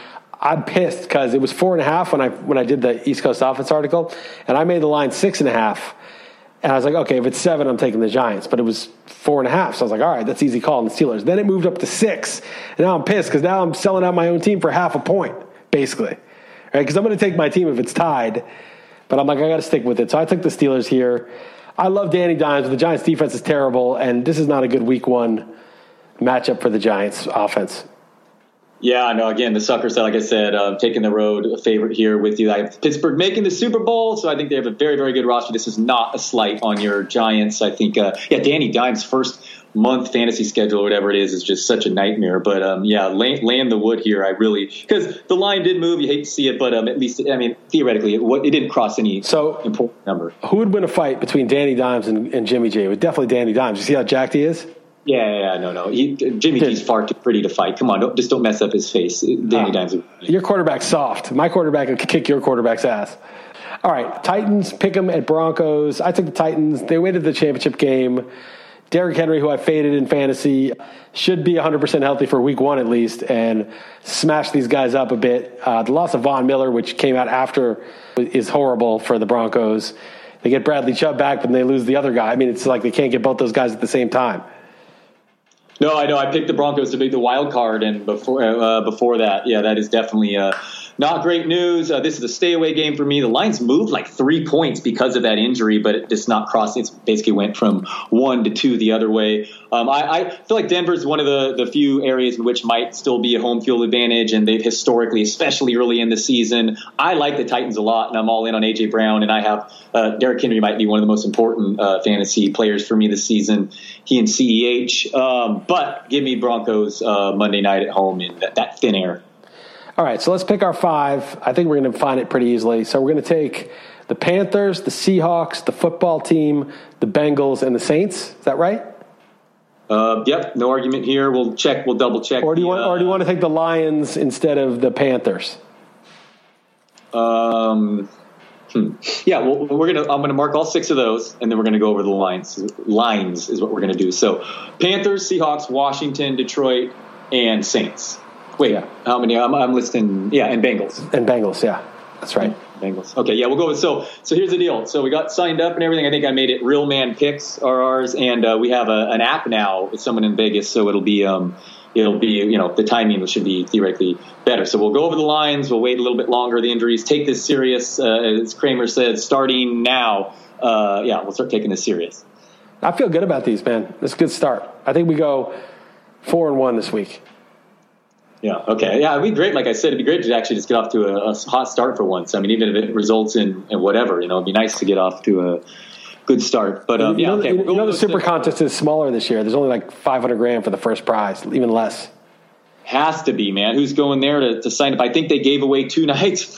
I'm pissed because it was four and a half when I when I did the East Coast Offense article, and I made the line six and a half, and I was like, okay, if it's seven, I'm taking the Giants, but it was four and a half, so I was like, all right, that's easy call on the Steelers. Then it moved up to six, and now I'm pissed because now I'm selling out my own team for half a point, basically, right? Because I'm going to take my team if it's tied, but I'm like, I got to stick with it, so I took the Steelers here. I love Danny Dimes, but the Giants' defense is terrible, and this is not a good Week One matchup for the Giants' offense. Yeah, no. Again, the sucker side, like I said, uh, taking the road a favorite here with you. I have Pittsburgh making the Super Bowl, so I think they have a very, very good roster. This is not a slight on your Giants. I think, uh, yeah, Danny Dimes' first month fantasy schedule or whatever it is is just such a nightmare. But um, yeah, land, land the wood here. I really because the line did move. You hate to see it, but um, at least I mean theoretically, it, it didn't cross any So- important number. Who would win a fight between Danny Dimes and, and Jimmy G? It would definitely Danny Dimes. You see how jacked he is? Yeah, yeah, no, no. He, Jimmy G's far too pretty to fight. Come on, don't, just don't mess up his face. Danny Dimes. Your quarterback's soft. My quarterback could kick your quarterback's ass. All right, Titans pick them at Broncos. I took the Titans. They waited the championship game. Derrick Henry, who I faded in fantasy, should be 100% healthy for week one at least and smash these guys up a bit. Uh, the loss of Von Miller, which came out after, is horrible for the Broncos. They get Bradley Chubb back, but they lose the other guy. I mean, it's like they can't get both those guys at the same time. No, I know. I picked the Broncos to be the wild card, and before uh, before that, yeah, that is definitely uh, not great news. Uh, this is a stay away game for me. The lines moved like three points because of that injury, but it just not crossing. It basically went from one to two the other way. Um, I, I feel like Denver is one of the, the few areas in which might still be a home field advantage, and they've historically, especially early in the season, I like the Titans a lot, and I'm all in on AJ Brown, and I have uh, Derrick Henry might be one of the most important uh, fantasy players for me this season. He and CEH, um, but give me Broncos uh, Monday night at home in that, that thin air. All right, so let's pick our five. I think we're going to find it pretty easily. So we're going to take the Panthers, the Seahawks, the football team, the Bengals, and the Saints. Is that right? Uh, yep, no argument here. We'll check. We'll double check. Or do you the, want, or do you want to take the Lions instead of the Panthers? Um, hmm. Yeah, well, we're gonna. I'm gonna mark all six of those, and then we're gonna go over the lines. Lines is what we're gonna do. So, Panthers, Seahawks, Washington, Detroit, and Saints. Wait, Yeah. how many? I'm, I'm listing. Yeah, and Bengals. And Bengals, yeah, that's right. Bengals. Okay, yeah, we'll go with so. So here's the deal. So we got signed up and everything. I think I made it Real Man Picks are ours, and uh, we have a, an app now with someone in Vegas. So it'll be um, it'll be you know the timing should be theoretically better. So we'll go over the lines. We'll wait a little bit longer. The injuries. Take this serious, uh, as Kramer said, starting now. Uh, yeah, we'll start taking this serious. I feel good about these, man. It's a good start. I think we go four and one this week. Yeah. Okay. Yeah, it'd be great. Like I said, it'd be great to actually just get off to a, a hot start for once. I mean, even if it results in, in whatever, you know, it'd be nice to get off to a good start. But um, you yeah, know, okay. you know the super contest is smaller this year. There's only like 500 grand for the first prize, even less. Has to be, man. Who's going there to, to sign up? I think they gave away two nights,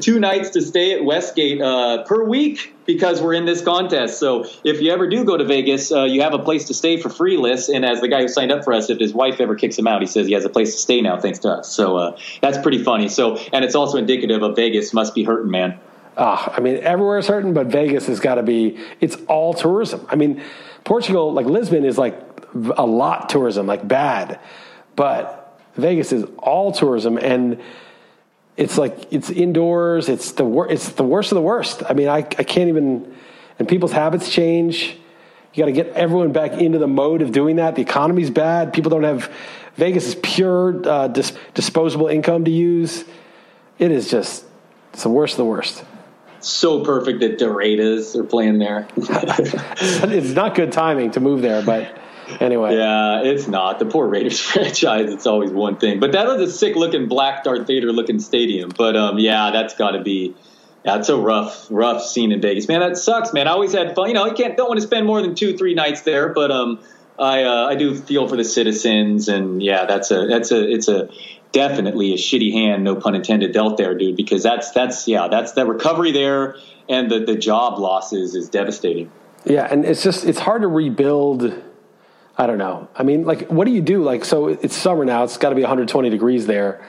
two nights to stay at Westgate uh, per week because we're in this contest. So if you ever do go to Vegas, uh, you have a place to stay for free, Liss. And as the guy who signed up for us, if his wife ever kicks him out, he says he has a place to stay now thanks to us. So uh, that's pretty funny. So and it's also indicative of Vegas must be hurting, man. Ah, I mean, everywhere is hurting, but Vegas has got to be. It's all tourism. I mean, Portugal, like Lisbon, is like a lot tourism, like bad, but Vegas is all tourism, and it's like it's indoors. It's the wor- It's the worst of the worst. I mean, I I can't even. And people's habits change. You got to get everyone back into the mode of doing that. The economy's bad. People don't have. Vegas is pure uh, dis- disposable income to use. It is just. It's the worst of the worst. So perfect that Raiders are playing there. it's not good timing to move there, but anyway. Yeah, it's not. The poor Raiders franchise, it's always one thing. But that was a sick looking black Darth Vader looking stadium. But um, yeah, that's got to be. That's a rough, rough scene in Vegas, man. That sucks, man. I always had fun. You know, you can't don't want to spend more than two, three nights there, but um, I uh, I do feel for the citizens, and yeah, that's a that's a it's a definitely a shitty hand, no pun intended, dealt there, dude. Because that's that's yeah, that's that recovery there, and the the job losses is devastating. Yeah, and it's just it's hard to rebuild. I don't know. I mean, like, what do you do? Like, so it's summer now. It's got to be 120 degrees there,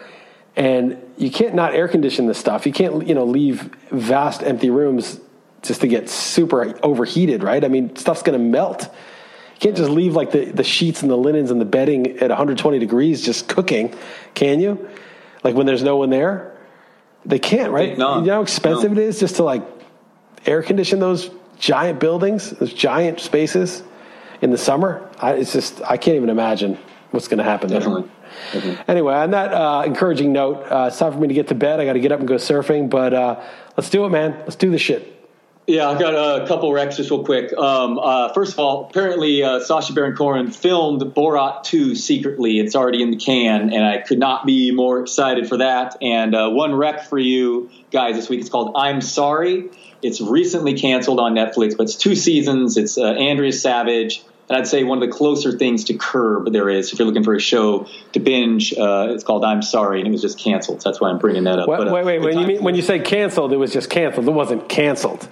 and you can't not air condition this stuff. You can't, you know, leave vast empty rooms just to get super overheated, right? I mean, stuff's going to melt. You can't just leave like the, the sheets and the linens and the bedding at 120 degrees just cooking, can you? Like when there's no one there, they can't, right? No. You know how expensive No. it is just to like air condition those giant buildings, those giant spaces in the summer. I, it's just I can't even imagine what's going to happen. there. Definitely. Definitely. Anyway, on that uh, encouraging note, uh, it's time for me to get to bed. I got to get up and go surfing, but uh, let's do it, man. Let's do this shit. Yeah, I've got a couple recs just real quick. Um, uh, first of all, apparently uh, Sacha Baron Cohen filmed Borat 2 secretly. It's already in the can, and I could not be more excited for that. And uh, one rec for you guys this week is called I'm Sorry. It's recently canceled on Netflix, but it's two seasons. It's uh, Andrea Savage. And I'd say one of the closer things to Curb there is. If you're looking for a show to binge, uh, it's called I'm Sorry, and it was just canceled. So that's why I'm bringing that up. Wait, But, uh, wait, wait. When you mean, when you say canceled, it was just canceled. It wasn't canceled.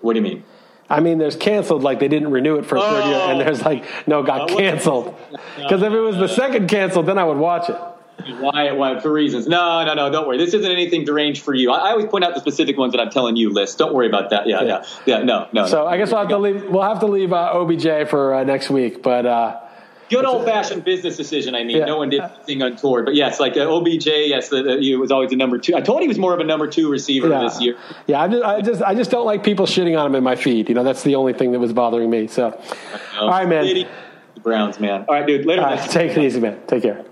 What do you mean? I mean, there's canceled like they didn't renew it for a third year, and Oh. there's like no, got Uh, canceled. Because if it was the second canceled, then I would watch it. Why? Why? For reasons? No, no, no. Don't worry. This isn't anything deranged for you. I, I always point out the specific ones that I'm telling you. Liss. Don't worry about that. Yeah, yeah, yeah. no, no. So no. I guess we'll have to leave. We'll have to leave uh, OBJ for uh, next week. But uh, good old fashioned business decision. I mean, Yeah. no one did anything untoward. But yes, like uh, OBJ. Yes, the, the, he was always a number two. I told he was more of a number two receiver yeah, this year. yeah. I just, I just, I just don't like people shitting on him in my feed. You know, that's the only thing that was bothering me. So, all right, man. The Browns, man. All right, dude. Later. Man. right, take it easy, man. Take care.